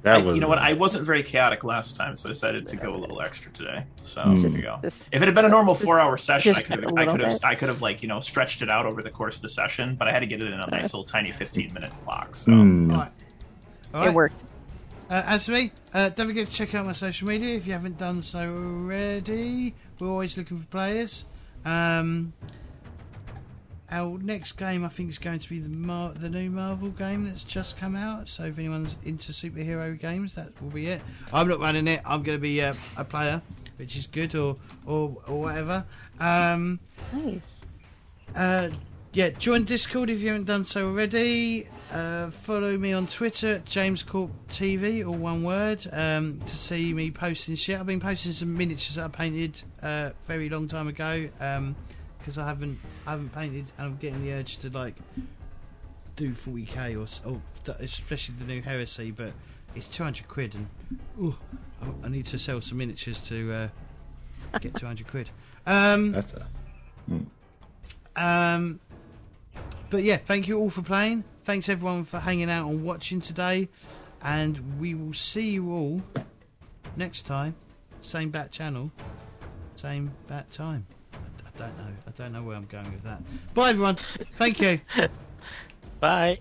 Speaker 3: That
Speaker 2: I-
Speaker 3: was
Speaker 2: you know what? I wasn't very chaotic last time, so I decided to go a little extra today. So
Speaker 3: Mm.
Speaker 2: there you go.
Speaker 4: This-
Speaker 2: If it had been a normal four-hour session, I could have, I could have. I could have, like you know, stretched it out over the course of the session. But I had to get it in a nice little tiny fifteen-minute block. So
Speaker 3: Mm.
Speaker 1: All right. All
Speaker 4: It worked.
Speaker 1: Uh, as for me, uh, don't forget to check out my social media if you haven't done so already. We're always looking for players. Um, our next game, I think, is going to be the Mar- the new Marvel game that's just come out. So if anyone's into superhero games, that will be it. I'm not running it. I'm going to be uh, a player, which is good, or or, or whatever. Um,
Speaker 4: Nice.
Speaker 1: uh, yeah, join Discord if you haven't done so already. Uh, follow me on Twitter at JamesCorp TV, all one word, um, to see me posting shit. I've been posting some miniatures that I painted uh, very long time ago because I haven't I haven't painted, and I'm getting the urge to like do 40k or, or especially the new Heresy, but it's 200 quid, and ooh, I, I need to sell some miniatures to uh, Get 200 quid. Um,
Speaker 3: That's a.
Speaker 1: um, but yeah, thank you all for playing. Thanks everyone for hanging out and watching today. And we will see you all next time. Same bat channel, same bat time. I, don't know. I don't know where I'm going with that. Bye everyone. Thank you. <laughs>
Speaker 5: Bye.